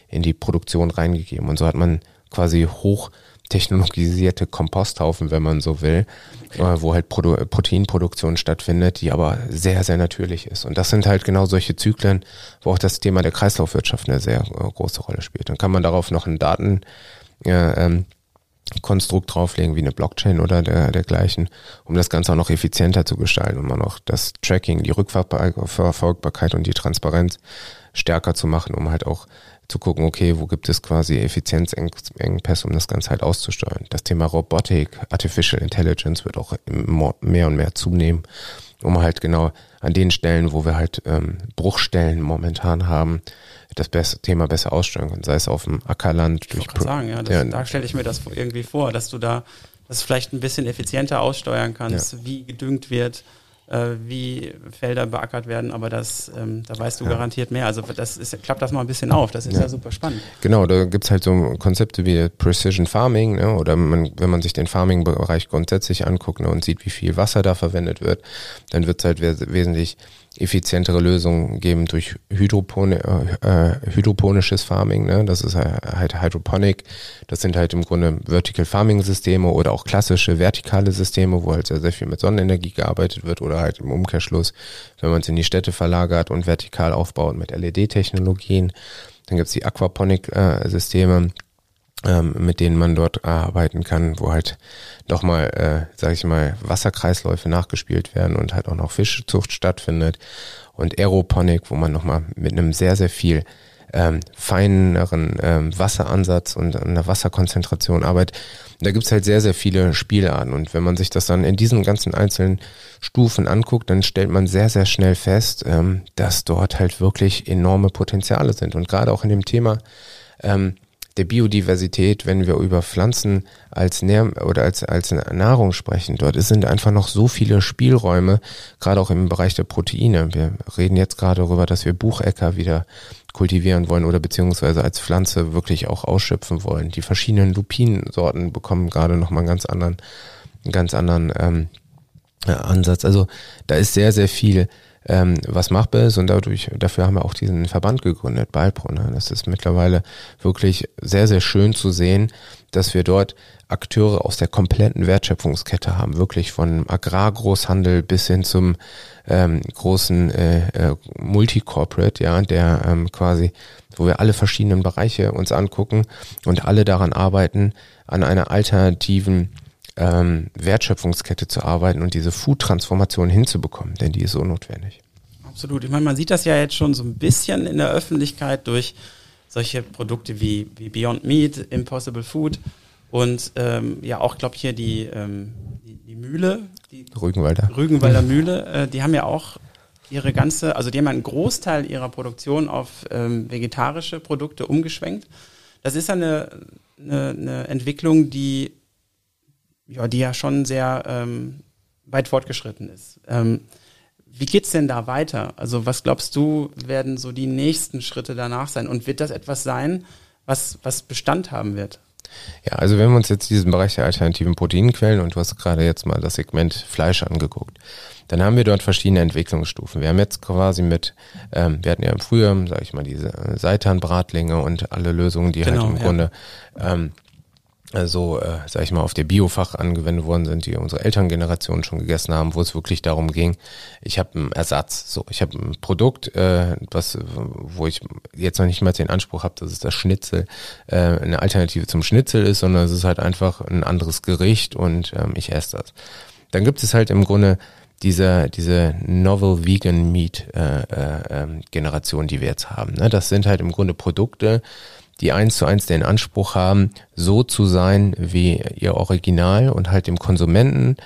in die Produktion reingegeben. Und so hat man quasi hoch technologisierte Komposthaufen, wenn man so will, okay. Äh, wo halt Produ Proteinproduktion stattfindet, die aber sehr, sehr natürlich ist. Und das sind halt genau solche Zyklen, wo auch das Thema der Kreislaufwirtschaft eine sehr äh, große Rolle spielt. Dann kann man darauf noch einen Daten äh, ähm, Konstrukt drauflegen wie eine Blockchain oder der, dergleichen, um das Ganze auch noch effizienter zu gestalten, um auch noch das Tracking, die Rückverfolgbarkeit und die Transparenz stärker zu machen, um halt auch zu gucken, okay, wo gibt es quasi Effizienzengpässe, um das Ganze halt auszusteuern. Das Thema Robotik, Artificial Intelligence wird auch mehr und mehr zunehmen, um halt genau an den Stellen, wo wir halt ähm, Bruchstellen momentan haben, das Thema besser aussteuern können, sei es auf dem Ackerland. Ich durch sagen, ja, das, ja, da stelle ich mir das irgendwie vor, dass du da das vielleicht ein bisschen effizienter aussteuern kannst, ja. wie gedüngt wird, äh, wie Felder beackert werden, aber das, ähm, da weißt du ja. garantiert mehr. Also das ist, klappt das mal ein bisschen auf, das ist ja, ja super spannend. Genau, da gibt's halt so Konzepte wie Precision Farming, ne? oder man, wenn man sich den Farming-Bereich grundsätzlich anguckt ne, und sieht, wie viel Wasser da verwendet wird, dann wird's halt wes wesentlich effizientere Lösungen geben durch Hydropone, äh, hydroponisches Farming. Ne? Das ist halt Hydroponic. Das sind halt im Grunde Vertical Farming Systeme oder auch klassische vertikale Systeme, wo halt sehr, sehr viel mit Sonnenenergie gearbeitet wird oder halt im Umkehrschluss, wenn man es in die Städte verlagert und vertikal aufbaut mit LED-Technologien. Dann gibt's die Aquaponic-Systeme. Äh, ähm, mit denen man dort arbeiten kann, wo halt doch mal, äh, sag ich mal, Wasserkreisläufe nachgespielt werden und halt auch noch Fischzucht stattfindet und Aeroponik, wo man nochmal mit einem sehr, sehr viel ähm, feineren ähm, Wasseransatz und einer Wasserkonzentration arbeitet. Da gibt's halt sehr, sehr viele Spielarten und wenn man sich das dann in diesen ganzen einzelnen Stufen anguckt, dann stellt man sehr, sehr schnell fest, ähm, dass dort halt wirklich enorme Potenziale sind und gerade auch in dem Thema ähm, der Biodiversität, wenn wir über Pflanzen als Nähr oder als, als Nahrung sprechen. Dort sind einfach noch so viele Spielräume, gerade auch im Bereich der Proteine. Wir reden jetzt gerade darüber, dass wir Buchecker wieder kultivieren wollen oder beziehungsweise als Pflanze wirklich auch ausschöpfen wollen. Die verschiedenen Lupinensorten bekommen gerade nochmal einen ganz anderen, einen ganz anderen ähm, Ansatz. Also da ist sehr, sehr viel ähm, was machbar ist und dadurch, dafür haben wir auch diesen Verband gegründet, Balpro. Ne? Das ist mittlerweile wirklich sehr, sehr schön zu sehen, dass wir dort Akteure aus der kompletten Wertschöpfungskette haben, wirklich von Agrargroßhandel bis hin zum ähm, großen äh, äh, Multicorporate, ja, der ähm, quasi, wo wir alle verschiedenen Bereiche uns angucken und alle daran arbeiten, an einer alternativen ähm, Wertschöpfungskette zu arbeiten und diese Food-Transformation hinzubekommen, denn die ist so notwendig. Absolut. Ich meine, man sieht das ja jetzt schon so ein bisschen in der Öffentlichkeit durch solche Produkte wie, wie Beyond Meat, Impossible Food und ähm, ja auch, glaube ich, hier die, ähm, die, die, Mühle die Rügenwalder. Rügenwalder Mühle, äh, die haben ja auch ihre ganze, also die haben einen Großteil ihrer Produktion auf ähm, vegetarische Produkte umgeschwenkt. Das ist eine, eine, eine Entwicklung, die ja, die ja schon sehr ähm, weit fortgeschritten ist. Ähm, wie geht's denn da weiter? Also was glaubst du, werden so die nächsten Schritte danach sein? Und wird das etwas sein, was, was Bestand haben wird? Ja, also wenn wir uns jetzt diesen Bereich der alternativen Proteinquellen und du hast gerade jetzt mal das Segment Fleisch angeguckt, dann haben wir dort verschiedene Entwicklungsstufen. Wir haben jetzt quasi mit, ähm, wir hatten ja im Frühjahr, sage ich mal, diese Seitanbratlinge und alle Lösungen, die halt genau, halt im ja. Grunde ähm, also, äh, sag ich mal, auf der Biofach angewendet worden sind, die unsere Elterngeneration schon gegessen haben, wo es wirklich darum ging, ich habe einen Ersatz. So, ich habe ein Produkt, äh, was, wo ich jetzt noch nicht mal den Anspruch habe, dass es das Schnitzel äh, eine Alternative zum Schnitzel ist, sondern es ist halt einfach ein anderes Gericht und ähm, ich esse das. Dann gibt es halt im Grunde diese, diese Novel Vegan Meat äh, äh, ähm, Generation, die wir jetzt haben. Ne? Das sind halt im Grunde Produkte, die eins zu eins den Anspruch haben, so zu sein wie ihr Original und halt dem Konsumenten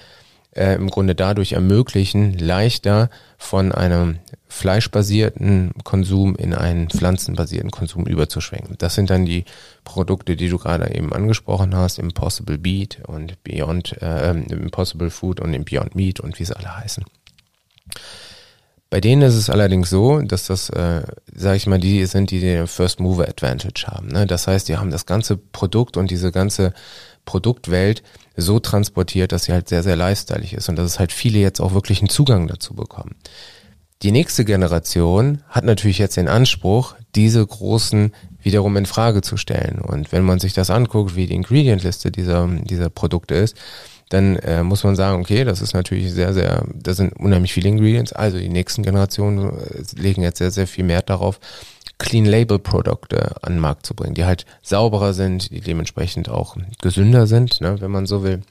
äh, im Grunde dadurch ermöglichen, leichter von einem fleischbasierten Konsum in einen pflanzenbasierten Konsum überzuschwenken. Das sind dann die Produkte, die du gerade eben angesprochen hast, Impossible Beat und Beyond äh, Impossible Food und Beyond Meat und wie sie alle heißen. Bei denen ist es allerdings so, dass das, äh, sage ich mal, die sind, die den First Mover Advantage haben. Ne? Das heißt, die haben das ganze Produkt und diese ganze Produktwelt so transportiert, dass sie halt sehr, sehr lifestyleig ist und dass es halt viele jetzt auch wirklich einen Zugang dazu bekommen. Die nächste Generation hat natürlich jetzt den Anspruch, diese großen wiederum in Frage zu stellen. Und wenn man sich das anguckt, wie die Ingredient-Liste dieser, dieser Produkte ist, dann äh, muss man sagen, okay, das ist natürlich sehr, sehr, da sind unheimlich viele Ingredients. Also die nächsten Generationen äh, legen jetzt sehr, sehr viel Wert darauf, Clean Label Produkte an den Markt zu bringen, die halt sauberer sind, die dementsprechend auch gesünder sind, ne, wenn man so will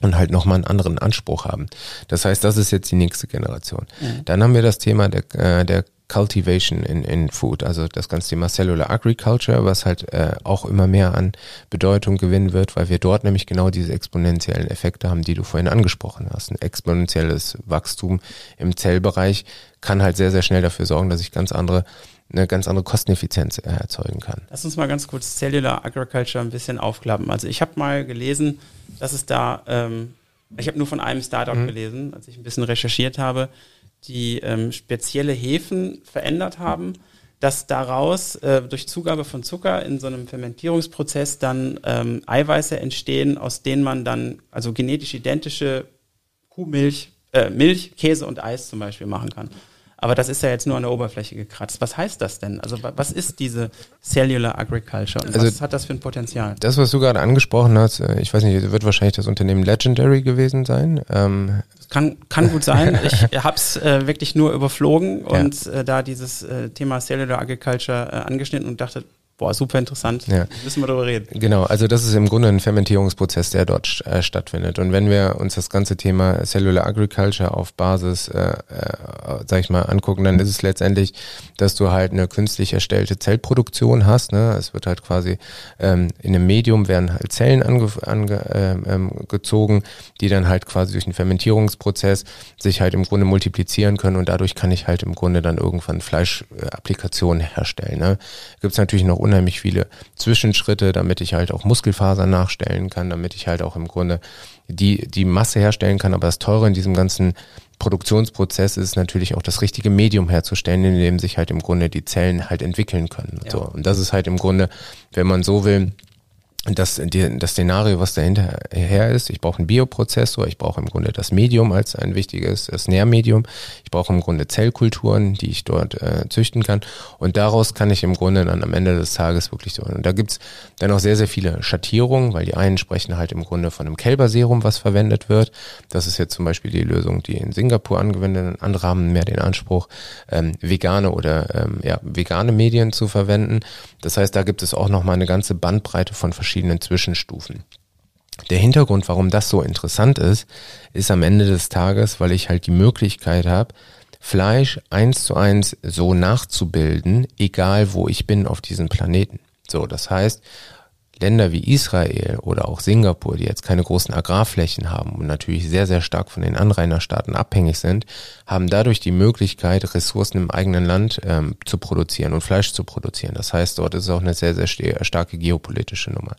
und halt nochmal einen anderen Anspruch haben. Das heißt, das ist jetzt die nächste Generation. Mhm. Dann haben wir das Thema der, äh, der Cultivation in, in Food, also das ganze Thema Cellular Agriculture, was halt äh, auch immer mehr an Bedeutung gewinnen wird, weil wir dort nämlich genau diese exponentiellen Effekte haben, die du vorhin angesprochen hast. Ein exponentielles Wachstum im Zellbereich kann halt sehr, sehr schnell dafür sorgen, dass ich ganz andere eine ganz andere Kosteneffizienz äh, erzeugen kann. Lass uns mal ganz kurz Cellular Agriculture ein bisschen aufklappen. Also ich habe mal gelesen, dass es da, ähm, ich habe nur von einem Startup mhm. gelesen, als ich ein bisschen recherchiert habe, die ähm, spezielle Hefen verändert haben, dass daraus äh, durch Zugabe von Zucker in so einem Fermentierungsprozess dann ähm, Eiweiße entstehen, aus denen man dann also genetisch identische Kuhmilch, äh, Milch, Käse und Eis zum Beispiel machen kann. Aber das ist ja jetzt nur an der Oberfläche gekratzt. Was heißt das denn? Also was ist diese Cellular Agriculture und also was hat das für ein Potenzial? Das, was du gerade angesprochen hast, äh, ich weiß nicht, wird wahrscheinlich das Unternehmen Legendary gewesen sein. Ähm kann, kann gut sein. Ich habe es äh, wirklich nur überflogen und ja. äh, da dieses äh, Thema Cellular Agriculture äh, angeschnitten und dachte, Boah, super interessant. Ja. Müssen wir darüber reden. Genau, also das ist im Grunde ein Fermentierungsprozess, der dort äh, stattfindet. Und wenn wir uns das ganze Thema Cellular Agriculture auf Basis, äh, äh, sag ich mal, angucken, dann ist es letztendlich, dass du halt eine künstlich erstellte Zellproduktion hast. Ne? Es wird halt quasi ähm, in einem Medium werden halt Zellen angezogen, ange, äh, ähm, gezogen, die dann halt quasi durch einen Fermentierungsprozess sich halt im Grunde multiplizieren können und dadurch kann ich halt im Grunde dann irgendwann Fleischapplikationen herstellen. Ne? Gibt es natürlich noch unheimlich viele Zwischenschritte, damit ich halt auch Muskelfasern nachstellen kann, damit ich halt auch im Grunde die, die Masse herstellen kann. Aber das Teure in diesem ganzen Produktionsprozess ist natürlich auch das richtige Medium herzustellen, in dem sich halt im Grunde die Zellen halt entwickeln können. Und, ja. so. und das ist halt im Grunde, wenn man so will, das, das Szenario, was dahinter her ist, ich brauche einen Bioprozessor, ich brauche im Grunde das Medium als ein wichtiges, das Nährmedium, ich brauche im Grunde Zellkulturen, die ich dort äh, züchten kann und daraus kann ich im Grunde dann am Ende des Tages wirklich so, und da gibt's dann auch sehr, sehr viele Schattierungen, weil die einen sprechen halt im Grunde von einem Kälberserum, was verwendet wird, das ist jetzt zum Beispiel die Lösung, die in Singapur angewendet wird, andere haben mehr den Anspruch, ähm, vegane oder ähm, ja, vegane Medien zu verwenden, das heißt, da gibt es auch nochmal eine ganze Bandbreite von verschiedenen verschiedenen Zwischenstufen. Der Hintergrund, warum das so interessant ist, ist am Ende des Tages, weil ich halt die Möglichkeit habe, Fleisch eins zu eins so nachzubilden, egal wo ich bin auf diesem Planeten. So, das heißt, Länder wie Israel oder auch Singapur, die jetzt keine großen Agrarflächen haben und natürlich sehr, sehr stark von den Anrainerstaaten abhängig sind, haben dadurch die Möglichkeit, Ressourcen im eigenen Land ähm, zu produzieren und Fleisch zu produzieren. Das heißt, dort ist es auch eine sehr, sehr starke geopolitische Nummer.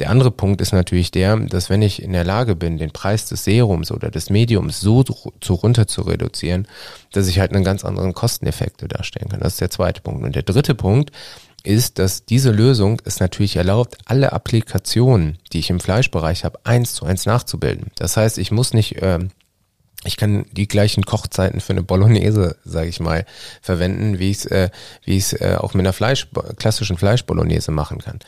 Der andere Punkt ist natürlich der, dass wenn ich in der Lage bin, den Preis des Serums oder des Mediums so zu runter zu reduzieren, dass ich halt einen ganz anderen Kosteneffekte darstellen kann. Das ist der zweite Punkt. Und der dritte Punkt ist, dass diese Lösung es natürlich erlaubt, alle Applikationen, die ich im Fleischbereich habe, eins zu eins nachzubilden. Das heißt, ich muss nicht äh, ich kann die gleichen Kochzeiten für eine Bolognese, sage ich mal, verwenden, wie ich es äh, wie ich äh, auch mit einer Fleisch klassischen Fleischbolognese machen kann.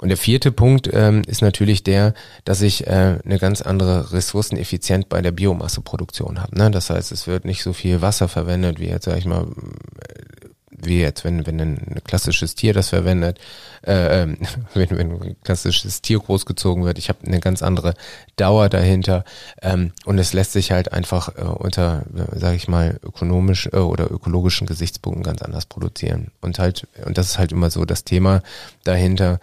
Und der vierte Punkt ähm, ist natürlich der, dass ich äh, eine ganz andere Ressourceneffizienz bei der Biomasseproduktion habe. Ne? Das heißt, es wird nicht so viel Wasser verwendet, wie jetzt, sag ich mal, wie jetzt, wenn, wenn ein klassisches Tier das verwendet, äh, ähm, wenn, wenn ein klassisches Tier großgezogen wird. Ich habe eine ganz andere Dauer dahinter ähm, und es lässt sich halt einfach äh, unter, sage ich mal, ökonomisch äh, oder ökologischen Gesichtspunkten ganz anders produzieren. Und halt, und das ist halt immer so das Thema dahinter,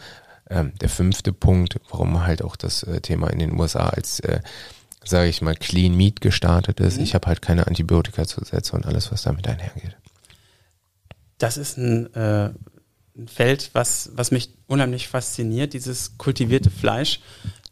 ähm, der fünfte Punkt, warum halt auch das äh, Thema in den USA als, äh, sage ich mal, Clean Meat gestartet ist. Mhm. Ich habe halt keine Antibiotika-Zusätze und alles, was damit einhergeht. Das ist ein, äh, ein Feld, was, was mich unheimlich fasziniert, dieses kultivierte Fleisch.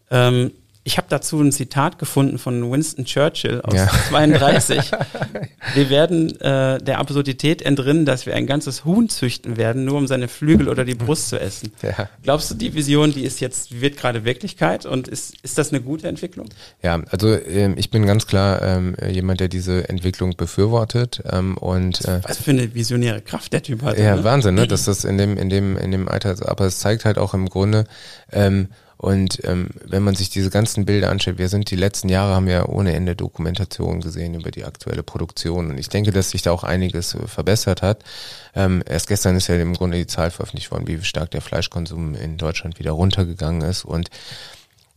Ähm, ich habe dazu ein Zitat gefunden von Winston Churchill aus ja. 32. wir werden äh, der Absurdität entrinnen, dass wir ein ganzes Huhn züchten werden, nur um seine Flügel oder die Brust zu essen. Ja. Glaubst du, die Vision, die ist jetzt, wird gerade Wirklichkeit und ist, ist das eine gute Entwicklung? Ja, also ähm, ich bin ganz klar ähm, jemand, der diese Entwicklung befürwortet. Ähm, und, äh, Was für eine visionäre Kraft der Typ hat. Ja, ne? Wahnsinn, ne? dass das in dem, in dem, in dem Alter, aber es zeigt halt auch im Grunde, ähm, und ähm, wenn man sich diese ganzen Bilder anschaut, wir sind die letzten Jahre, haben ja ohne Ende Dokumentation gesehen über die aktuelle Produktion. Und ich denke, dass sich da auch einiges äh, verbessert hat. Ähm, erst gestern ist ja im Grunde die Zahl veröffentlicht worden, wie stark der Fleischkonsum in Deutschland wieder runtergegangen ist. Und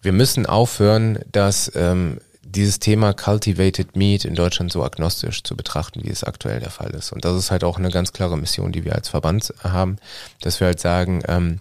wir müssen aufhören, dass ähm, dieses Thema Cultivated Meat in Deutschland so agnostisch zu betrachten, wie es aktuell der Fall ist. Und das ist halt auch eine ganz klare Mission, die wir als Verband haben, dass wir halt sagen, ähm,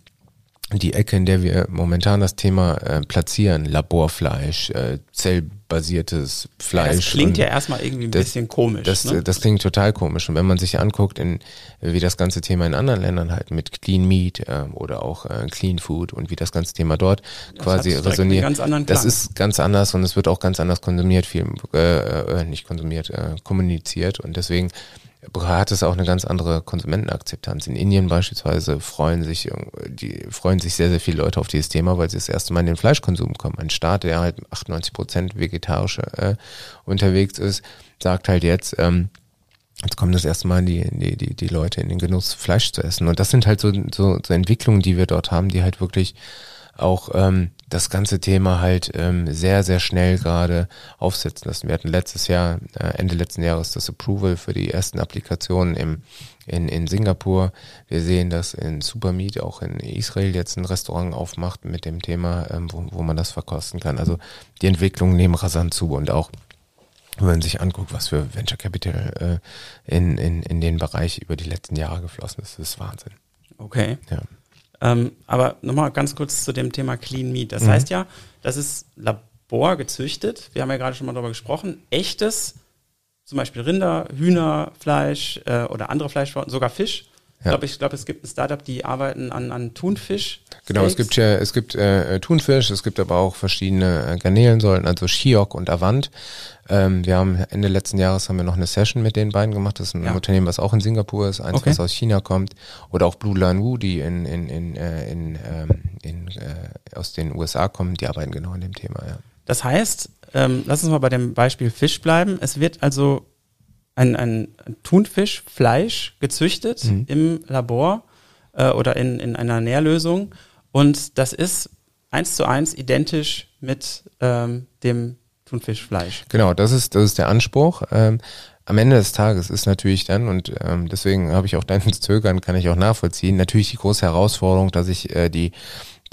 die Ecke, in der wir momentan das Thema äh, platzieren, Laborfleisch, äh, zellbasiertes Fleisch. das klingt ja erstmal irgendwie ein das, bisschen komisch. Das, ne? das klingt total komisch. Und wenn man sich anguckt, in, wie das ganze Thema in anderen Ländern halt mit Clean Meat äh, oder auch äh, Clean Food und wie das ganze Thema dort das quasi resoniert, das ist ganz anders und es wird auch ganz anders konsumiert, viel äh, äh, nicht konsumiert, äh, kommuniziert und deswegen hat es auch eine ganz andere Konsumentenakzeptanz. In Indien beispielsweise freuen sich, die freuen sich sehr, sehr viele Leute auf dieses Thema, weil sie das erste Mal in den Fleischkonsum kommen. Ein Staat, der halt 98 Prozent vegetarisch äh, unterwegs ist, sagt halt jetzt, ähm, Jetzt kommen das erste Mal die, die, die, die Leute in den Genuss, Fleisch zu essen. Und das sind halt so, so, so Entwicklungen, die wir dort haben, die halt wirklich auch ähm, das ganze Thema halt ähm, sehr, sehr schnell gerade aufsetzen lassen. Wir hatten letztes Jahr, äh, Ende letzten Jahres, das Approval für die ersten Applikationen im, in, in Singapur. Wir sehen, dass in Supermeat auch in Israel jetzt ein Restaurant aufmacht mit dem Thema, ähm, wo, wo man das verkosten kann. Also die Entwicklungen nehmen rasant zu und auch wenn man sich anguckt, was für Venture Capital äh, in, in, in den Bereich über die letzten Jahre geflossen ist, ist Wahnsinn. Okay. Ja. Ähm, aber nochmal ganz kurz zu dem Thema Clean Meat. Das mhm. heißt ja, das ist Labor gezüchtet. Wir haben ja gerade schon mal darüber gesprochen. Echtes, zum Beispiel Rinder, Hühnerfleisch äh, oder andere Fleischsorten, sogar Fisch. Ja. Ich glaube, ich glaub, es gibt ein Startup, die arbeiten an, an Thunfisch. Genau, es gibt ja, es gibt äh, Thunfisch, es gibt aber auch verschiedene äh, Garnelensorten, also Shiok und Avant. Ähm, wir haben Ende letzten Jahres haben wir noch eine Session mit den beiden gemacht. Das ist ein ja. Unternehmen, was auch in Singapur ist, eins, okay. was aus China kommt. Oder auch Blue Lan Wu, die in, in, in, äh, in, ähm, in äh, aus den USA kommen, die arbeiten genau an dem Thema, ja. Das heißt, ähm, lass uns mal bei dem Beispiel Fisch bleiben. Es wird also ein, ein Thunfisch, Fleisch gezüchtet mhm. im Labor äh, oder in, in einer Nährlösung und das ist eins zu eins identisch mit ähm, dem Thunfischfleisch. Genau, das ist, das ist der Anspruch. Ähm, am Ende des Tages ist natürlich dann, und ähm, deswegen habe ich auch dein Zögern, kann ich auch nachvollziehen, natürlich die große Herausforderung, dass ich äh, die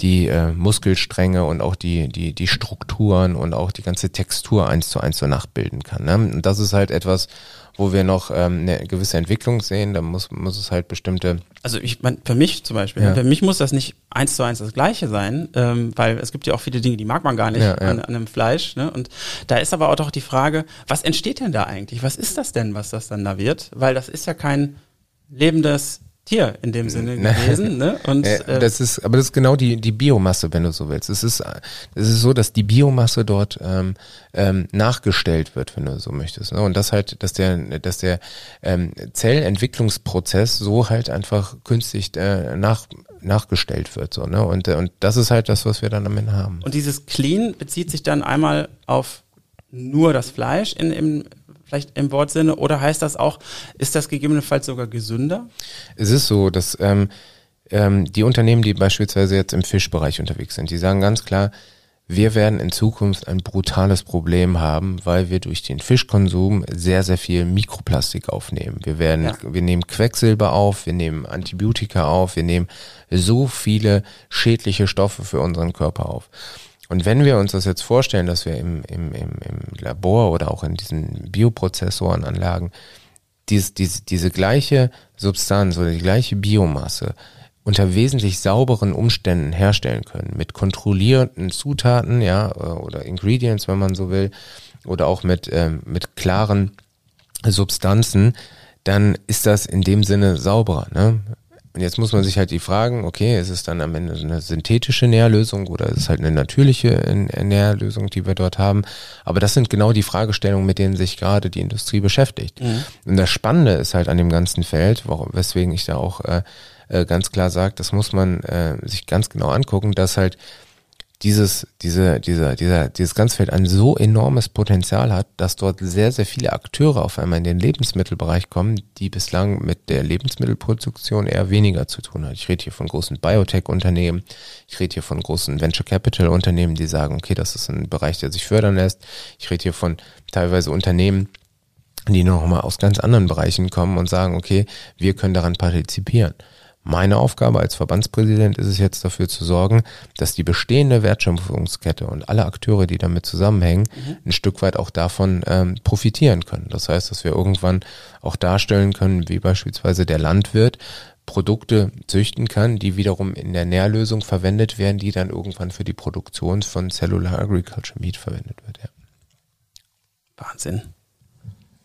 die äh, Muskelstränge und auch die, die, die Strukturen und auch die ganze Textur eins zu eins so nachbilden kann. Ne? Und das ist halt etwas, wo wir noch ähm, eine gewisse Entwicklung sehen, dann muss, muss es halt bestimmte. Also ich mein, für mich zum Beispiel, ja. für mich muss das nicht eins zu eins das Gleiche sein, ähm, weil es gibt ja auch viele Dinge, die mag man gar nicht ja, ja. An, an einem Fleisch. Ne? Und da ist aber auch doch die Frage, was entsteht denn da eigentlich? Was ist das denn, was das dann da wird? Weil das ist ja kein lebendes Tier in dem Sinne gewesen. ne? Und, äh, das ist, aber das ist genau die, die Biomasse, wenn du so willst. Es ist, es ist so, dass die Biomasse dort ähm, ähm, nachgestellt wird, wenn du so möchtest. Ne? Und das halt, dass der, dass der ähm, Zellentwicklungsprozess so halt einfach künstlich äh, nach, nachgestellt wird. So, ne? und, äh, und das ist halt das, was wir dann am Ende haben. Und dieses Clean bezieht sich dann einmal auf nur das Fleisch in, im vielleicht im Wortsinne? Oder heißt das auch, ist das gegebenenfalls sogar gesünder? Es ist so, dass ähm, ähm, die Unternehmen, die beispielsweise jetzt im Fischbereich unterwegs sind, die sagen ganz klar, wir werden in Zukunft ein brutales Problem haben, weil wir durch den Fischkonsum sehr, sehr viel Mikroplastik aufnehmen. Wir werden, ja. wir nehmen Quecksilber auf, wir nehmen Antibiotika auf, wir nehmen so viele schädliche Stoffe für unseren Körper auf. Und wenn wir uns das jetzt vorstellen, dass wir im, im, im, im Labor oder auch in diesen Bioprozessorenanlagen dies, dies, diese gleiche Substanz oder die gleiche Biomasse unter wesentlich sauberen Umständen herstellen können, mit kontrollierten Zutaten, ja, oder Ingredients, wenn man so will, oder auch mit, ähm, mit klaren Substanzen, dann ist das in dem Sinne sauberer. Ne? Und jetzt muss man sich halt die fragen, okay, ist es dann am Ende eine synthetische Nährlösung oder ist es halt eine natürliche Nährlösung, die wir dort haben? Aber das sind genau die Fragestellungen, mit denen sich gerade die Industrie beschäftigt. Mhm. Und das Spannende ist halt an dem ganzen Feld, weswegen ich da auch äh, äh, ganz klar sage, das muss man äh, sich ganz genau angucken, dass halt dieses, diese, dieser, dieser, dieses Ganzfeld ein so enormes Potenzial hat, dass dort sehr, sehr viele Akteure auf einmal in den Lebensmittelbereich kommen, die bislang mit der Lebensmittelproduktion eher weniger zu tun hat. Ich rede hier von großen Biotech-Unternehmen, ich rede hier von großen Venture Capital-Unternehmen, die sagen, okay, das ist ein Bereich, der sich fördern lässt. Ich rede hier von teilweise Unternehmen, die noch mal aus ganz anderen Bereichen kommen und sagen, okay, wir können daran partizipieren. Meine Aufgabe als Verbandspräsident ist es jetzt dafür zu sorgen, dass die bestehende Wertschöpfungskette und alle Akteure, die damit zusammenhängen, mhm. ein Stück weit auch davon ähm, profitieren können. Das heißt, dass wir irgendwann auch darstellen können, wie beispielsweise der Landwirt Produkte züchten kann, die wiederum in der Nährlösung verwendet werden, die dann irgendwann für die Produktion von Cellular Agriculture Meat verwendet wird. Ja. Wahnsinn.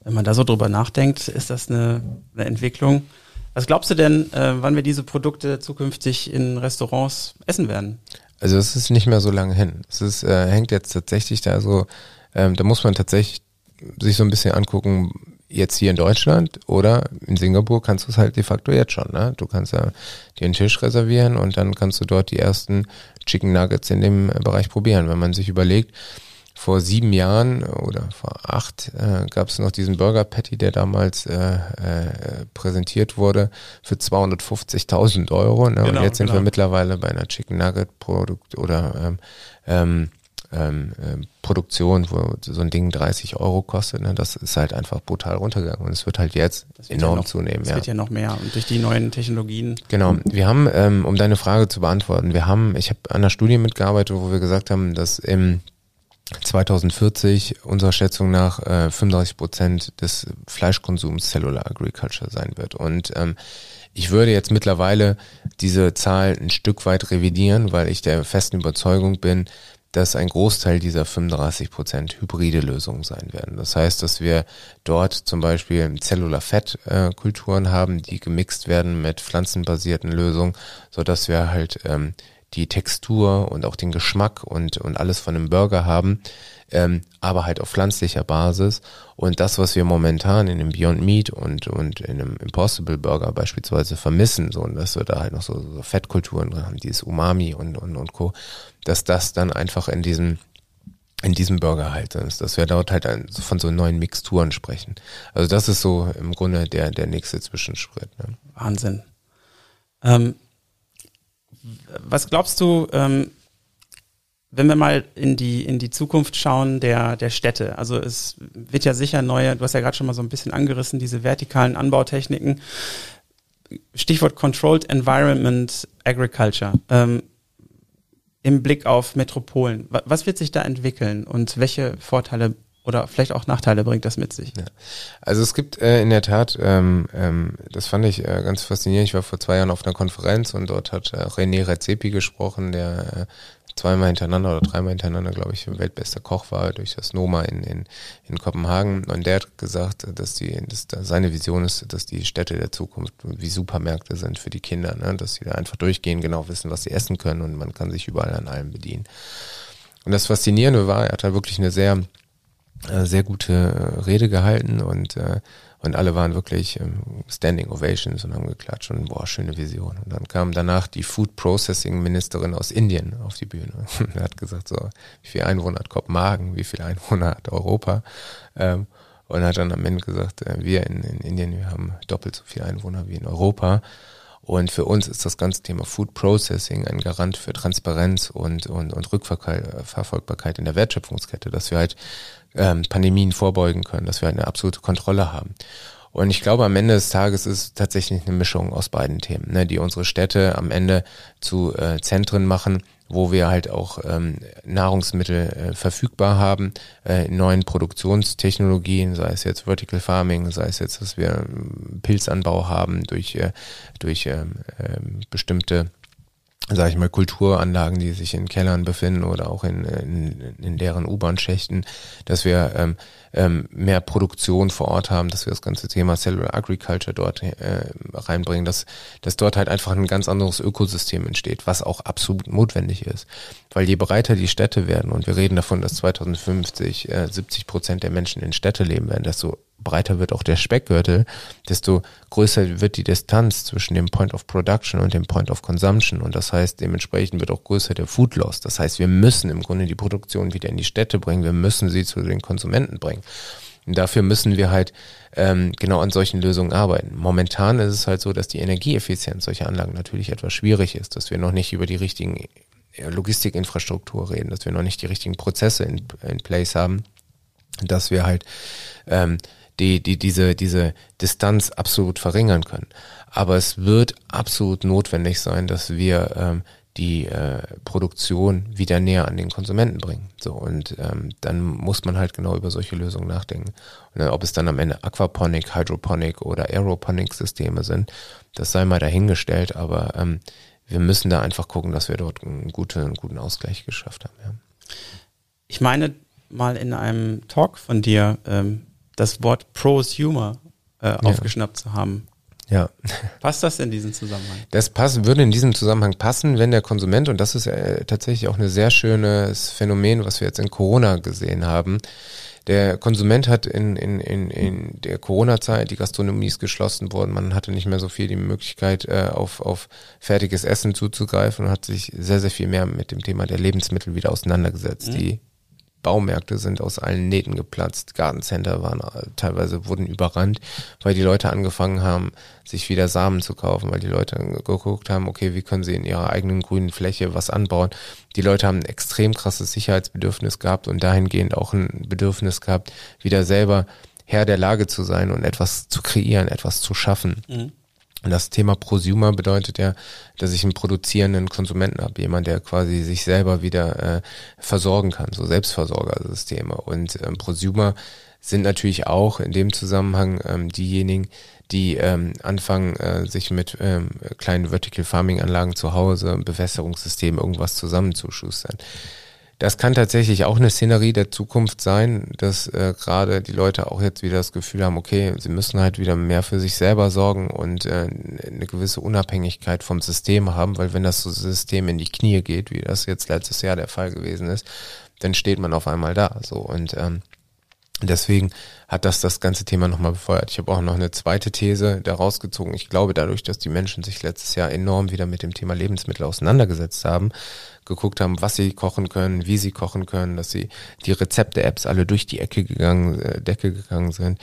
Wenn man da so drüber nachdenkt, ist das eine, eine Entwicklung, was glaubst du denn, äh, wann wir diese Produkte zukünftig in Restaurants essen werden? Also es ist nicht mehr so lange hin. Es ist, äh, hängt jetzt tatsächlich da so, ähm, da muss man tatsächlich sich so ein bisschen angucken, jetzt hier in Deutschland oder in Singapur kannst du es halt de facto jetzt schon. Ne? Du kannst ja dir einen Tisch reservieren und dann kannst du dort die ersten Chicken Nuggets in dem Bereich probieren. Wenn man sich überlegt, vor sieben Jahren oder vor acht äh, gab es noch diesen Burger Patty, der damals äh, äh, präsentiert wurde für 250.000 Euro. Ne? Genau, und jetzt sind genau. wir mittlerweile bei einer Chicken Nugget Produkt oder ähm, ähm, ähm, ähm Produktion, wo so ein Ding 30 Euro kostet. Ne? Das ist halt einfach brutal runtergegangen und es wird halt jetzt wird enorm ja noch, zunehmen. Es ja. wird ja noch mehr und durch die neuen Technologien. Genau. Wir haben, ähm, um deine Frage zu beantworten, wir haben, ich habe an einer Studie mitgearbeitet, wo wir gesagt haben, dass im 2040 unserer Schätzung nach äh, 35 Prozent des Fleischkonsums Cellular Agriculture sein wird. Und ähm, ich würde jetzt mittlerweile diese Zahl ein Stück weit revidieren, weil ich der festen Überzeugung bin, dass ein Großteil dieser 35 Prozent hybride Lösungen sein werden. Das heißt, dass wir dort zum Beispiel Cellular-Fett-Kulturen äh, haben, die gemixt werden mit pflanzenbasierten Lösungen, so dass wir halt ähm, die Textur und auch den Geschmack und, und alles von einem Burger haben, ähm, aber halt auf pflanzlicher Basis. Und das, was wir momentan in dem Beyond Meat und, und in einem Impossible Burger beispielsweise vermissen, so, und dass wir da halt noch so, so Fettkulturen drin haben, dieses Umami und, und, und Co., dass das dann einfach in diesem in diesem Burger halt ist, dass wir dort halt von so neuen Mixturen sprechen. Also das ist so im Grunde der, der nächste Zwischenschritt. Ne? Wahnsinn. Ähm, was glaubst du, ähm, wenn wir mal in die, in die Zukunft schauen der, der Städte, also es wird ja sicher neue, du hast ja gerade schon mal so ein bisschen angerissen, diese vertikalen Anbautechniken. Stichwort Controlled Environment Agriculture. Ähm, Im Blick auf Metropolen. Was wird sich da entwickeln und welche Vorteile oder vielleicht auch Nachteile bringt das mit sich? Ja. Also es gibt äh, in der Tat, ähm, ähm, das fand ich äh, ganz faszinierend. Ich war vor zwei Jahren auf einer Konferenz und dort hat äh, René Redzepi gesprochen, der äh, zweimal hintereinander oder dreimal hintereinander, glaube ich, weltbester Koch war durch das Noma in, in, in Kopenhagen. Und der hat gesagt, dass die, dass da seine Vision ist, dass die Städte der Zukunft wie Supermärkte sind für die Kinder, ne? dass sie da einfach durchgehen, genau wissen, was sie essen können und man kann sich überall an allem bedienen. Und das Faszinierende war, er hat da wirklich eine sehr sehr gute äh, Rede gehalten und, äh, und alle waren wirklich ähm, Standing Ovations und haben geklatscht und boah, schöne Vision. Und dann kam danach die Food Processing Ministerin aus Indien auf die Bühne und hat gesagt, so, wie viel Einwohner hat Kopenhagen, wie viele Einwohner hat Europa? Ähm, und hat dann am Ende gesagt, äh, wir in, in Indien, wir haben doppelt so viele Einwohner wie in Europa. Und für uns ist das ganze Thema Food Processing ein Garant für Transparenz und, und, und Rückverfolgbarkeit in der Wertschöpfungskette, dass wir halt ähm, Pandemien vorbeugen können, dass wir eine absolute Kontrolle haben. Und ich glaube, am Ende des Tages ist tatsächlich eine Mischung aus beiden Themen, ne, die unsere Städte am Ende zu äh, Zentren machen, wo wir halt auch ähm, Nahrungsmittel äh, verfügbar haben, äh, neuen Produktionstechnologien, sei es jetzt Vertical Farming, sei es jetzt, dass wir ähm, Pilzanbau haben durch, äh, durch ähm, äh, bestimmte sage ich mal, Kulturanlagen, die sich in Kellern befinden oder auch in, in, in deren U-Bahn-Schächten, dass wir ähm, ähm, mehr Produktion vor Ort haben, dass wir das ganze Thema Cellular Agriculture dort äh, reinbringen, dass, dass dort halt einfach ein ganz anderes Ökosystem entsteht, was auch absolut notwendig ist. Weil je breiter die Städte werden, und wir reden davon, dass 2050 äh, 70 Prozent der Menschen in Städte leben werden, desto breiter wird auch der Speckgürtel, desto größer wird die Distanz zwischen dem Point of Production und dem Point of Consumption. Und das heißt, dementsprechend wird auch größer der Food Loss. Das heißt, wir müssen im Grunde die Produktion wieder in die Städte bringen. Wir müssen sie zu den Konsumenten bringen. Und dafür müssen wir halt ähm, genau an solchen Lösungen arbeiten. Momentan ist es halt so, dass die Energieeffizienz solcher Anlagen natürlich etwas schwierig ist, dass wir noch nicht über die richtigen Logistikinfrastruktur reden, dass wir noch nicht die richtigen Prozesse in, in place haben, dass wir halt ähm, die, die diese, diese Distanz absolut verringern können. Aber es wird absolut notwendig sein, dass wir ähm, die äh, Produktion wieder näher an den Konsumenten bringen. So und ähm, dann muss man halt genau über solche Lösungen nachdenken. Und dann, ob es dann am Ende Aquaponik, Hydroponik oder Aeroponik-Systeme sind, das sei mal dahingestellt. Aber ähm, wir müssen da einfach gucken, dass wir dort einen, gute, einen guten Ausgleich geschafft haben. Ja. Ich meine mal in einem Talk von dir ähm, das Wort Prosumer äh, ja. aufgeschnappt zu haben. Ja. Passt das in diesen Zusammenhang? Das passt, würde in diesem Zusammenhang passen, wenn der Konsument, und das ist äh, tatsächlich auch ein sehr schönes Phänomen, was wir jetzt in Corona gesehen haben, der Konsument hat in, in, in, in der Corona-Zeit, die Gastronomie ist geschlossen worden, man hatte nicht mehr so viel die Möglichkeit, äh, auf, auf fertiges Essen zuzugreifen und hat sich sehr, sehr viel mehr mit dem Thema der Lebensmittel wieder auseinandergesetzt. Mhm. Die Baumärkte sind aus allen Nähten geplatzt, Gartencenter waren äh, teilweise wurden überrannt, weil die Leute angefangen haben, sich wieder Samen zu kaufen, weil die Leute geguckt haben, okay, wie können sie in ihrer eigenen grünen Fläche was anbauen. Die Leute haben ein extrem krasses Sicherheitsbedürfnis gehabt und dahingehend auch ein Bedürfnis gehabt, wieder selber Herr der Lage zu sein und etwas zu kreieren, etwas zu schaffen. Mhm. Das Thema Prosumer bedeutet ja, dass ich einen produzierenden Konsumenten habe, jemand, der quasi sich selber wieder äh, versorgen kann, so Selbstversorgersysteme. Und ähm, Prosumer sind natürlich auch in dem Zusammenhang ähm, diejenigen, die ähm, anfangen, äh, sich mit ähm, kleinen Vertical Farming Anlagen zu Hause, Bewässerungssystemen, irgendwas zusammenzuschustern. Das kann tatsächlich auch eine Szenerie der Zukunft sein, dass äh, gerade die Leute auch jetzt wieder das Gefühl haben, okay, sie müssen halt wieder mehr für sich selber sorgen und äh, eine gewisse Unabhängigkeit vom System haben, weil wenn das System in die Knie geht, wie das jetzt letztes Jahr der Fall gewesen ist, dann steht man auf einmal da. So und ähm, Deswegen hat das das ganze Thema nochmal befeuert. Ich habe auch noch eine zweite These daraus gezogen. Ich glaube, dadurch, dass die Menschen sich letztes Jahr enorm wieder mit dem Thema Lebensmittel auseinandergesetzt haben, geguckt haben, was sie kochen können, wie sie kochen können, dass sie die Rezepte-Apps alle durch die Ecke gegangen, äh, Decke gegangen sind,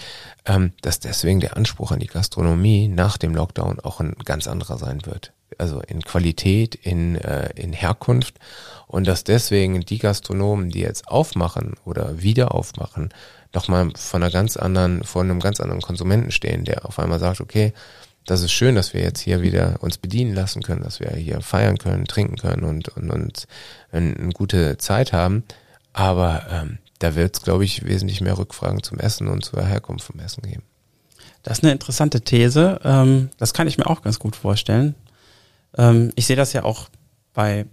ähm, dass deswegen der Anspruch an die Gastronomie nach dem Lockdown auch ein ganz anderer sein wird. Also in Qualität, in, äh, in Herkunft und dass deswegen die Gastronomen, die jetzt aufmachen oder wieder aufmachen, nochmal von einer ganz anderen, vor einem ganz anderen Konsumenten stehen, der auf einmal sagt, okay, das ist schön, dass wir jetzt hier wieder uns bedienen lassen können, dass wir hier feiern können, trinken können und, und, und eine, eine gute Zeit haben. Aber ähm, da wird es, glaube ich, wesentlich mehr Rückfragen zum Essen und zur Herkunft vom Essen geben. Das ist eine interessante These. Ähm, das kann ich mir auch ganz gut vorstellen. Ähm, ich sehe das ja auch bei,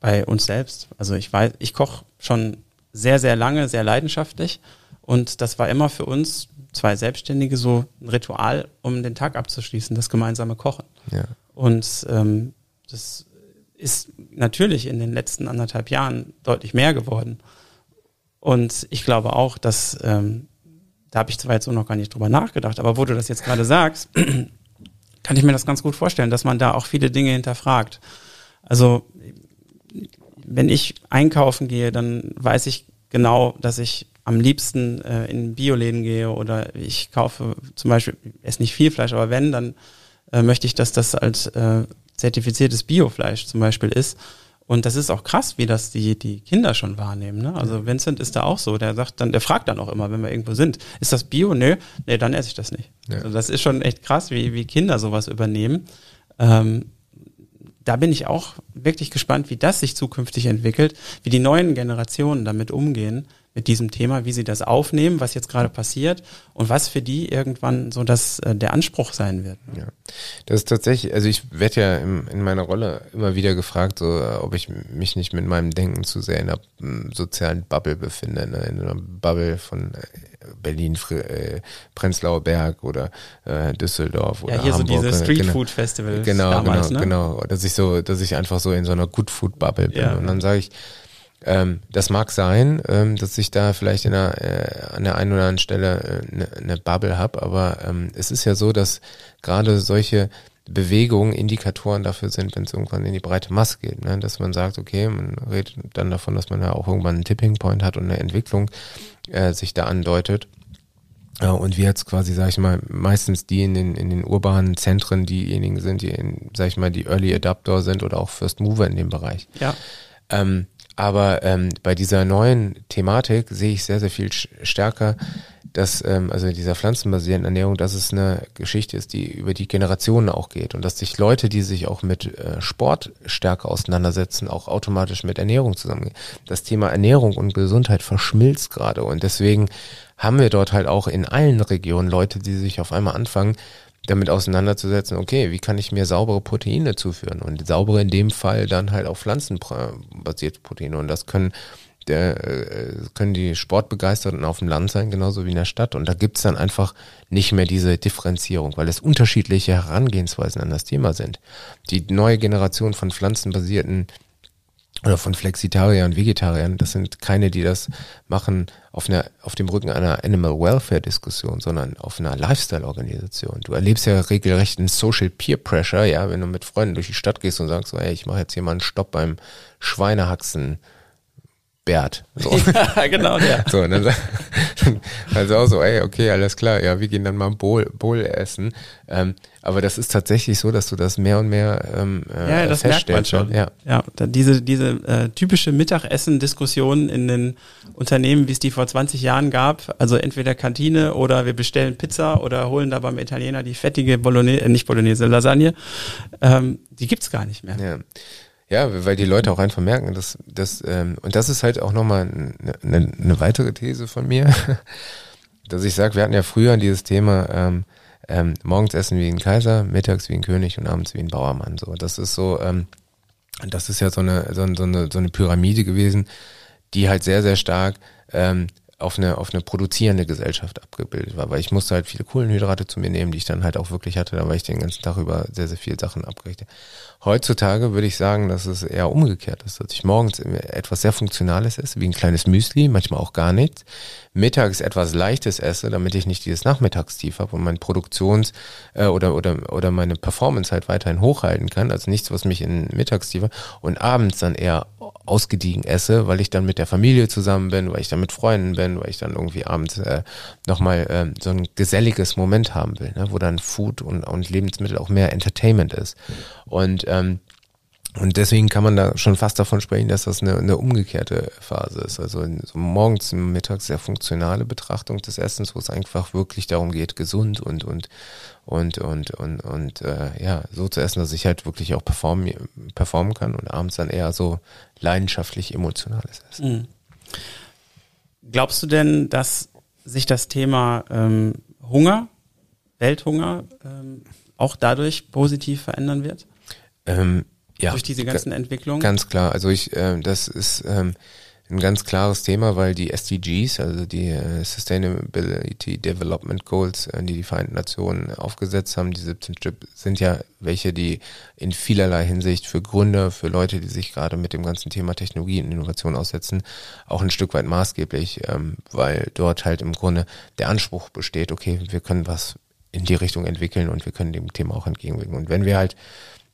bei uns selbst. Also ich weiß, ich koche schon sehr, sehr lange, sehr leidenschaftlich. Und das war immer für uns zwei Selbstständige so ein Ritual, um den Tag abzuschließen, das gemeinsame Kochen. Ja. Und ähm, das ist natürlich in den letzten anderthalb Jahren deutlich mehr geworden. Und ich glaube auch, dass, ähm, da habe ich zwar jetzt so noch gar nicht drüber nachgedacht, aber wo du das jetzt gerade sagst, kann ich mir das ganz gut vorstellen, dass man da auch viele Dinge hinterfragt. Also wenn ich einkaufen gehe, dann weiß ich genau, dass ich am liebsten äh, in Bioläden gehe oder ich kaufe zum Beispiel, esse nicht viel Fleisch, aber wenn, dann äh, möchte ich, dass das als äh, zertifiziertes Biofleisch zum Beispiel ist. Und das ist auch krass, wie das die, die Kinder schon wahrnehmen. Ne? Also Vincent ist da auch so, der sagt dann, der fragt dann auch immer, wenn wir irgendwo sind, ist das Bio? Nö, nee, dann esse ich das nicht. Ja. Also das ist schon echt krass, wie, wie Kinder sowas übernehmen. Ähm, da bin ich auch wirklich gespannt, wie das sich zukünftig entwickelt, wie die neuen Generationen damit umgehen, mit diesem Thema, wie sie das aufnehmen, was jetzt gerade passiert und was für die irgendwann so das äh, der Anspruch sein wird. Ja, das ist tatsächlich, also ich werde ja in, in meiner Rolle immer wieder gefragt, so äh, ob ich mich nicht mit meinem Denken zu sehr in einer m, sozialen Bubble befinde, ne? in einer Bubble von äh, Berlin, äh, Prenzlauer Berg oder äh, Düsseldorf oder ja, hier Hamburg. so diese Street genau, Food Festivals genau, damals, genau, ne? genau, dass ich so, dass ich einfach so in so einer Good Food Bubble bin Ja. und dann sage ich ähm, das mag sein, ähm, dass ich da vielleicht in einer, äh, an der einen oder anderen Stelle eine äh, ne Bubble habe, aber ähm, es ist ja so, dass gerade solche Bewegungen Indikatoren dafür sind, wenn es irgendwann in die breite Masse geht. Ne? Dass man sagt, okay, man redet dann davon, dass man ja auch irgendwann einen Tipping Point hat und eine Entwicklung äh, sich da andeutet. Ja, und wir jetzt quasi, sag ich mal, meistens die in den, in den urbanen Zentren diejenigen sind, die, in, sag ich mal, die Early Adapter sind oder auch First Mover in dem Bereich. Ja. Ähm, aber ähm, bei dieser neuen Thematik sehe ich sehr, sehr viel stärker, dass, ähm, also dieser pflanzenbasierten Ernährung, dass es eine Geschichte ist, die über die Generationen auch geht und dass sich Leute, die sich auch mit äh, Sport stärker auseinandersetzen, auch automatisch mit Ernährung zusammengehen. Das Thema Ernährung und Gesundheit verschmilzt gerade und deswegen haben wir dort halt auch in allen Regionen Leute, die sich auf einmal anfangen, damit auseinanderzusetzen, okay, wie kann ich mir saubere Proteine zuführen? Und saubere in dem Fall dann halt auch pflanzenbasierte Proteine. Und das können, der, äh, können die Sportbegeisterten auf dem Land sein, genauso wie in der Stadt. Und da gibt's dann einfach nicht mehr diese Differenzierung, weil es unterschiedliche Herangehensweisen an das Thema sind. Die neue Generation von pflanzenbasierten oder von Flexitariern und Vegetariern, das sind keine, die das machen auf, einer, auf dem Rücken einer Animal Welfare Diskussion, sondern auf einer Lifestyle-Organisation. Du erlebst ja regelrecht einen Social Peer Pressure, ja, wenn du mit Freunden durch die Stadt gehst und sagst so, ey, ich mache jetzt hier mal einen Stopp beim Schweinehaxen Bert. So. ja, genau, der. So, und dann also auch so, ey, okay, alles klar, ja, wir gehen dann mal Bowl, Bowl essen. Ähm, aber das ist tatsächlich so, dass du das mehr und mehr ähm, äh, Ja, das merkt man schon. Ja. ja diese diese äh, typische Mittagessen-Diskussion in den Unternehmen, wie es die vor 20 Jahren gab, also entweder Kantine oder wir bestellen Pizza oder holen da beim Italiener die fettige Bolognese, äh, nicht Bolognese, Lasagne, ähm, die gibt's gar nicht mehr. Ja. Ja, weil die Leute auch einfach merken, dass das ähm, und das ist halt auch nochmal eine, eine, eine weitere These von mir, dass ich sage, wir hatten ja früher dieses Thema ähm, ähm, morgens essen wie ein Kaiser, mittags wie ein König und abends wie ein Bauermann. So, das ist so, ähm, das ist ja so eine so, so eine so eine Pyramide gewesen, die halt sehr sehr stark ähm, auf eine auf eine produzierende Gesellschaft abgebildet war, weil ich musste halt viele Kohlenhydrate zu mir nehmen, die ich dann halt auch wirklich hatte, da war ich den ganzen Tag über sehr sehr viel Sachen abgerichtet. Heutzutage würde ich sagen, dass es eher umgekehrt ist, dass ich morgens etwas sehr Funktionales esse, wie ein kleines Müsli, manchmal auch gar nichts. Mittags etwas Leichtes esse, damit ich nicht dieses Nachmittagstief habe und mein Produktions- äh, oder, oder, oder meine Performance halt weiterhin hochhalten kann. Also nichts, was mich in Mittagstief hat. Und abends dann eher ausgediegen esse, weil ich dann mit der Familie zusammen bin, weil ich dann mit Freunden bin, weil ich dann irgendwie abends äh, nochmal äh, so ein geselliges Moment haben will, ne? wo dann Food und, und Lebensmittel auch mehr Entertainment ist. Und ähm, und deswegen kann man da schon fast davon sprechen, dass das eine, eine umgekehrte Phase ist. Also so morgens, mittags sehr funktionale Betrachtung des Essens, wo es einfach wirklich darum geht, gesund und und und und und, und äh, ja, so zu essen, dass ich halt wirklich auch performen, performen kann und abends dann eher so leidenschaftlich emotionales Essen. Mhm. Glaubst du denn, dass sich das Thema ähm, Hunger, Welthunger, ähm, auch dadurch positiv verändern wird? Ähm, ja, durch diese ganzen Entwicklungen? Ganz klar. Also ich, äh, das ist ähm, ein ganz klares Thema, weil die SDGs, also die äh, Sustainability Development Goals, äh, die die Vereinten Nationen aufgesetzt haben, die 17 Stück, sind ja welche, die in vielerlei Hinsicht für Gründer, für Leute, die sich gerade mit dem ganzen Thema Technologie und Innovation aussetzen, auch ein Stück weit maßgeblich, ähm, weil dort halt im Grunde der Anspruch besteht, okay, wir können was in die Richtung entwickeln und wir können dem Thema auch entgegenwirken. Und wenn wir halt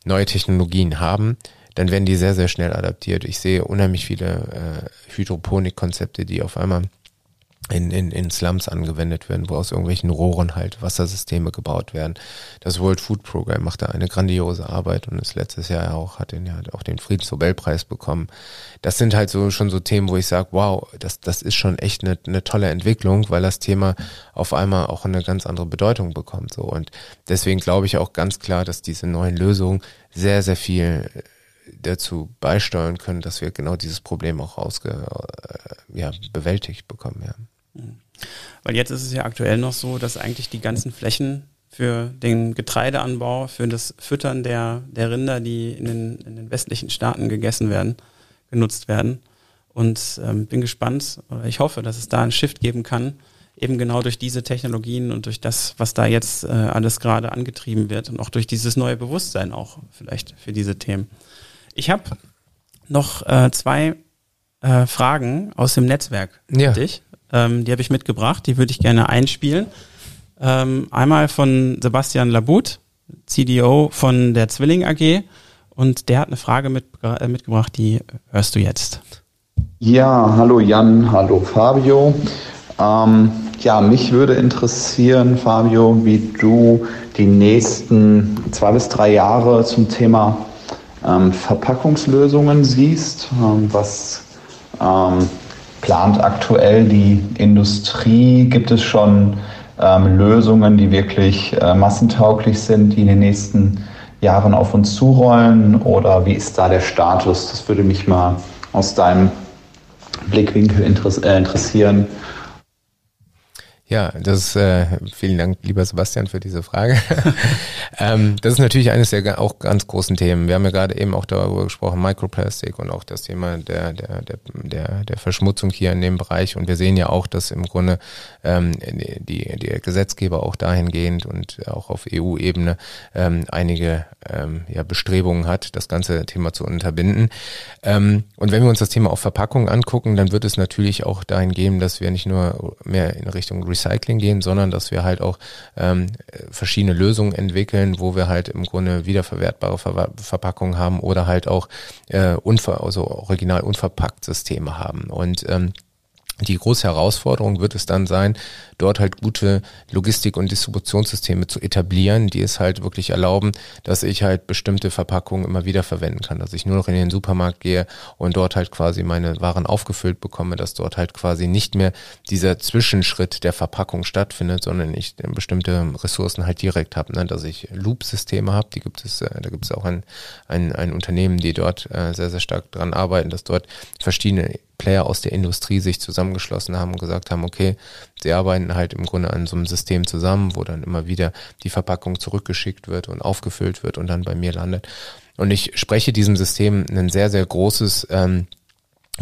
neue Technologien haben, dann werden die sehr, sehr schnell adaptiert. Ich sehe unheimlich viele äh, Hydroponik-Konzepte, die auf einmal in, in, in Slums angewendet werden, wo aus irgendwelchen Rohren halt Wassersysteme gebaut werden. Das World Food Program macht da eine grandiose Arbeit und ist letztes Jahr auch, hat den ja auch den Friedensnobelpreis bekommen. Das sind halt so schon so Themen, wo ich sage, wow, das, das ist schon echt eine, eine tolle Entwicklung, weil das Thema auf einmal auch eine ganz andere Bedeutung bekommt. So. Und deswegen glaube ich auch ganz klar, dass diese neuen Lösungen sehr, sehr viel dazu beisteuern können, dass wir genau dieses Problem auch ausge, äh, ja, bewältigt bekommen. Ja. Weil jetzt ist es ja aktuell noch so, dass eigentlich die ganzen Flächen für den Getreideanbau, für das Füttern der, der Rinder, die in den, in den westlichen Staaten gegessen werden, genutzt werden. Und ähm, bin gespannt, oder ich hoffe, dass es da einen Shift geben kann, eben genau durch diese Technologien und durch das, was da jetzt äh, alles gerade angetrieben wird und auch durch dieses neue Bewusstsein auch vielleicht für diese Themen. Ich habe noch äh, zwei äh, Fragen aus dem Netzwerk ja. dich. Ähm, die habe ich mitgebracht, die würde ich gerne einspielen. Ähm, einmal von Sebastian Labut, CDO von der Zwilling AG. Und der hat eine Frage mit, äh, mitgebracht, die hörst du jetzt. Ja, hallo Jan, hallo Fabio. Ähm, ja, mich würde interessieren, Fabio, wie du die nächsten zwei bis drei Jahre zum Thema ähm, Verpackungslösungen siehst, ähm, was ähm, plant aktuell die Industrie? Gibt es schon ähm, Lösungen, die wirklich äh, massentauglich sind, die in den nächsten Jahren auf uns zurollen? Oder wie ist da der Status? Das würde mich mal aus deinem Blickwinkel äh, interessieren. Ja, das äh, vielen Dank, lieber Sebastian, für diese Frage. ähm, das ist natürlich eines der auch ganz großen Themen. Wir haben ja gerade eben auch darüber gesprochen, Microplastik und auch das Thema der, der, der, der, der Verschmutzung hier in dem Bereich. Und wir sehen ja auch, dass im Grunde ähm, die, die Gesetzgeber auch dahingehend und auch auf EU-Ebene ähm, einige ähm, ja, Bestrebungen hat, das ganze Thema zu unterbinden. Ähm, und wenn wir uns das Thema auf Verpackung angucken, dann wird es natürlich auch dahin gehen, dass wir nicht nur mehr in Richtung Recycling gehen, sondern dass wir halt auch ähm, verschiedene Lösungen entwickeln, wo wir halt im Grunde wiederverwertbare Ver Verpackungen haben oder halt auch äh, unver also original unverpackt Systeme haben. Und ähm, die große Herausforderung wird es dann sein, dort halt gute Logistik- und Distributionssysteme zu etablieren, die es halt wirklich erlauben, dass ich halt bestimmte Verpackungen immer wieder verwenden kann. Dass ich nur noch in den Supermarkt gehe und dort halt quasi meine Waren aufgefüllt bekomme, dass dort halt quasi nicht mehr dieser Zwischenschritt der Verpackung stattfindet, sondern ich bestimmte Ressourcen halt direkt habe. Ne? Dass ich Loop-Systeme habe, die gibt es, äh, da gibt es auch ein, ein, ein Unternehmen, die dort äh, sehr, sehr stark dran arbeiten, dass dort verschiedene Player aus der Industrie sich zusammengeschlossen haben und gesagt haben, okay, sie arbeiten halt im Grunde an so einem System zusammen, wo dann immer wieder die Verpackung zurückgeschickt wird und aufgefüllt wird und dann bei mir landet. Und ich spreche diesem System ein sehr, sehr großes ähm,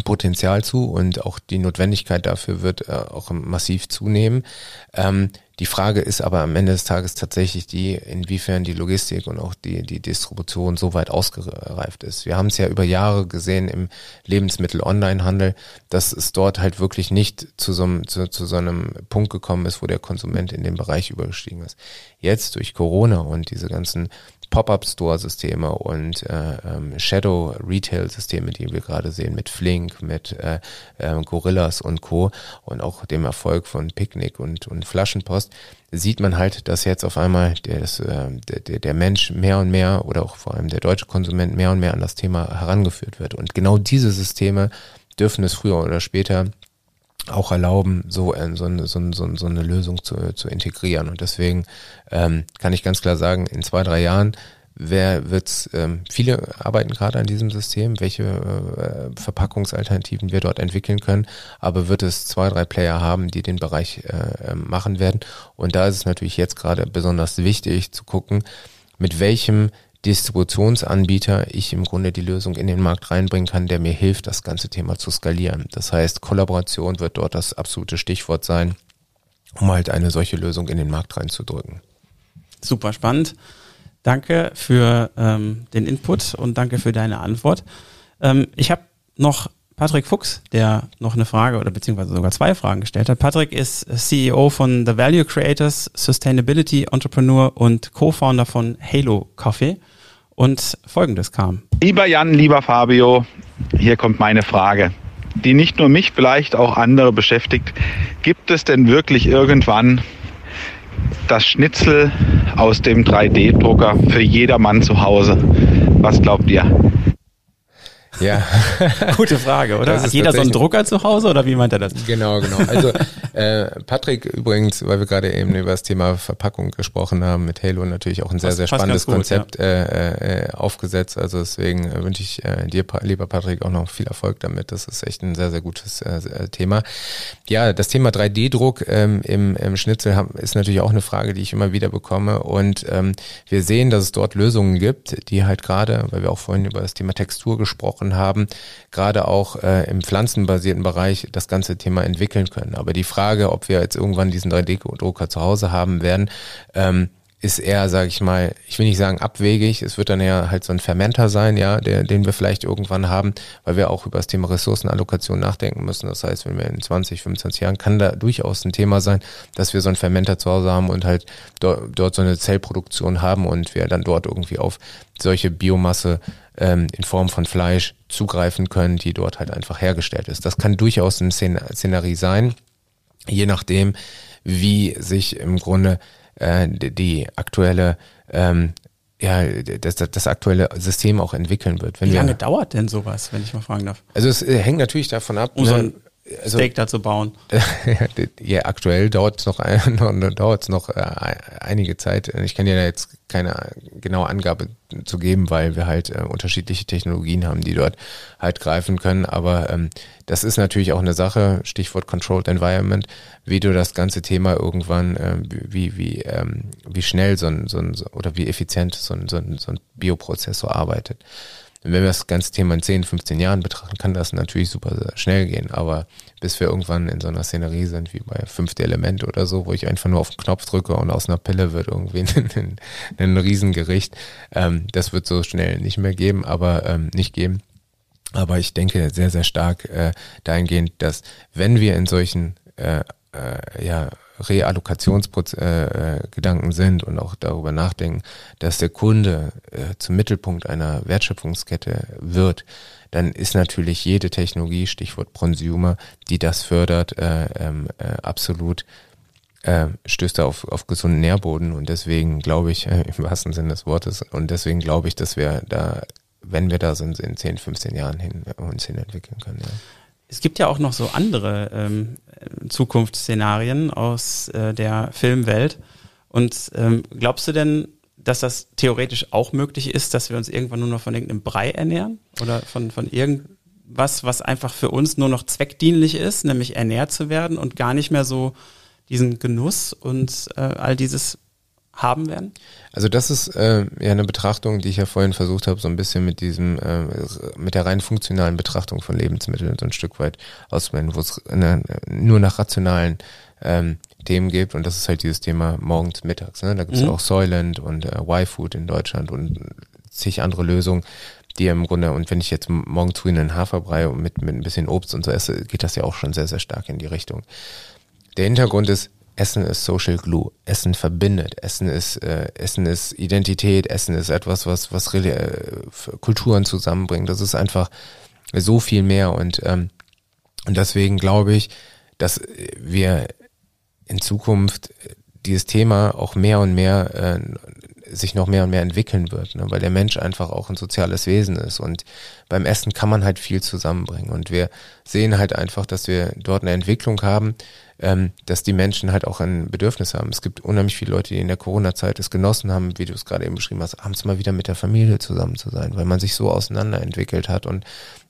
Potenzial zu und auch die Notwendigkeit dafür wird äh, auch massiv zunehmen. Ähm, die Frage ist aber am Ende des Tages tatsächlich die, inwiefern die Logistik und auch die, die Distribution so weit ausgereift ist. Wir haben es ja über Jahre gesehen im Lebensmittel-Online-Handel, dass es dort halt wirklich nicht zu so, einem, zu, zu so einem Punkt gekommen ist, wo der Konsument in den Bereich übergestiegen ist. Jetzt durch Corona und diese ganzen Pop-up-Store-Systeme und äh, ähm, Shadow-Retail-Systeme, die wir gerade sehen mit Flink, mit äh, äh, Gorillas und Co. und auch dem Erfolg von Picknick und, und Flaschenpost, sieht man halt, dass jetzt auf einmal des, äh, der, der Mensch mehr und mehr oder auch vor allem der deutsche Konsument mehr und mehr an das Thema herangeführt wird. Und genau diese Systeme dürfen es früher oder später auch erlauben, so, äh, so, eine, so, so, so eine Lösung zu, zu integrieren. Und deswegen ähm, kann ich ganz klar sagen, in zwei, drei Jahren wer wird's, ähm, viele arbeiten gerade an diesem System, welche äh, Verpackungsalternativen wir dort entwickeln können, aber wird es zwei, drei Player haben, die den Bereich äh, ähm, machen werden. Und da ist es natürlich jetzt gerade besonders wichtig zu gucken, mit welchem Distributionsanbieter ich im Grunde die Lösung in den Markt reinbringen kann, der mir hilft, das ganze Thema zu skalieren. Das heißt, Kollaboration wird dort das absolute Stichwort sein, um halt eine solche Lösung in den Markt reinzudrücken. Super spannend. Danke für ähm, den Input und danke für deine Antwort. Ähm, ich habe noch Patrick Fuchs, der noch eine Frage oder beziehungsweise sogar zwei Fragen gestellt hat. Patrick ist CEO von The Value Creators, Sustainability Entrepreneur und Co-Founder von Halo Coffee. Und folgendes kam. Lieber Jan, lieber Fabio, hier kommt meine Frage, die nicht nur mich, vielleicht auch andere beschäftigt. Gibt es denn wirklich irgendwann das Schnitzel aus dem 3D-Drucker für jedermann zu Hause? Was glaubt ihr? Ja. Gute Frage, oder? Hat jeder so einen Drucker zu Hause oder wie meint er das? Genau, genau. Also äh, Patrick übrigens, weil wir gerade eben über das Thema Verpackung gesprochen haben, mit Halo natürlich auch ein sehr, sehr spannendes gut, Konzept ja. äh, äh, aufgesetzt. Also deswegen äh, wünsche ich äh, dir, lieber Patrick, auch noch viel Erfolg damit. Das ist echt ein sehr, sehr gutes äh, Thema. Ja, das Thema 3D-Druck ähm, im, im Schnitzel haben, ist natürlich auch eine Frage, die ich immer wieder bekomme. Und ähm, wir sehen, dass es dort Lösungen gibt, die halt gerade, weil wir auch vorhin über das Thema Textur gesprochen gesprochen haben, gerade auch äh, im pflanzenbasierten Bereich das ganze Thema entwickeln können. Aber die Frage, ob wir jetzt irgendwann diesen 3D-Drucker zu Hause haben werden, ähm, ist eher, sage ich mal, ich will nicht sagen abwegig, es wird dann eher halt so ein Fermenter sein, ja, der, den wir vielleicht irgendwann haben, weil wir auch über das Thema Ressourcenallokation nachdenken müssen. Das heißt, wenn wir in 20, 25 Jahren, kann da durchaus ein Thema sein, dass wir so ein Fermenter zu Hause haben und halt dort, dort so eine Zellproduktion haben und wir dann dort irgendwie auf solche Biomasse ähm, in Form von Fleisch zugreifen können, die dort halt einfach hergestellt ist. Das kann durchaus ein Szenarie sein, je nachdem, wie sich im Grunde äh, die aktuelle ähm, ja, das, das, das aktuelle System auch entwickeln wird. Wenn Wie lange wir, dauert denn sowas, wenn ich mal fragen darf? Also es äh, hängt natürlich davon ab, um ne, so ein also, Steak da zu bauen. ja, aktuell dauert es noch, noch, dauert's noch äh, einige Zeit. Ich kann dir da jetzt keine genaue Angabe zu geben, weil wir halt äh, unterschiedliche Technologien haben, die dort halt greifen können. Aber ähm, das ist natürlich auch eine Sache, Stichwort Controlled Environment, wie du das ganze Thema irgendwann, äh, wie, wie, ähm, wie schnell so ein, so ein, oder wie effizient so ein, so ein, so ein Bioprozessor arbeitet. Wenn wir das ganze Thema in 10, 15 Jahren betrachten, kann das natürlich super schnell gehen. Aber bis wir irgendwann in so einer Szenerie sind, wie bei fünfte Element oder so, wo ich einfach nur auf den Knopf drücke und aus einer Pille wird irgendwie ein, ein, Riesengericht, ähm, das wird so schnell nicht mehr geben, aber ähm, nicht geben. Aber ich denke sehr, sehr stark äh, dahingehend, dass wenn wir in solchen äh, äh, ja, Reallokationsgedanken äh, sind und auch darüber nachdenken, dass der Kunde äh, zum Mittelpunkt einer Wertschöpfungskette wird, dann ist natürlich jede Technologie, Stichwort Prosumer, die das fördert, äh, ähm, äh, absolut äh, stößt er auf, auf gesunden Nährboden und deswegen glaube ich, äh, im wahrsten Sinne des Wortes, und deswegen glaube ich, dass wir da, wenn wir da sind, in 10, 15 Jahren hin, uns hin entwickeln können. Ja. Es gibt ja auch noch so andere ähm, Zukunftsszenarien aus äh, der Filmwelt. Und ähm, glaubst du denn, dass das theoretisch auch möglich ist, dass wir uns irgendwann nur noch von irgendeinem Brei ernähren? Oder von, von irgendwas, was einfach für uns nur noch zweckdienlich ist, nämlich ernährt zu werden und gar nicht mehr so diesen Genuss und äh, all dieses haben werden? Also das ist äh, ja eine Betrachtung, die ich ja vorhin versucht habe, so ein bisschen mit diesem, äh, mit der rein funktionalen Betrachtung von Lebensmitteln so ein Stück weit auszuwenden, wo es ne, nur nach rationalen ähm, Themen gibt und das ist halt dieses Thema morgens, mittags. Ne? Da gibt es mhm. auch Soylent und äh, Y-Food in Deutschland und zig andere Lösungen, die im Grunde, und wenn ich jetzt morgens früh einen Haferbrei mit, mit ein bisschen Obst und so esse, geht das ja auch schon sehr, sehr stark in die Richtung. Der Hintergrund ist, Essen ist Social Glue. Essen verbindet. Essen ist äh, Essen ist Identität. Essen ist etwas, was was äh, Kulturen zusammenbringt. Das ist einfach so viel mehr und ähm, und deswegen glaube ich, dass wir in Zukunft dieses Thema auch mehr und mehr äh, sich noch mehr und mehr entwickeln wird, ne? weil der Mensch einfach auch ein soziales Wesen ist und beim Essen kann man halt viel zusammenbringen und wir sehen halt einfach, dass wir dort eine Entwicklung haben, ähm, dass die Menschen halt auch ein Bedürfnis haben. Es gibt unheimlich viele Leute, die in der Corona-Zeit es genossen haben, wie du es gerade eben beschrieben hast, abends mal wieder mit der Familie zusammen zu sein, weil man sich so auseinanderentwickelt hat und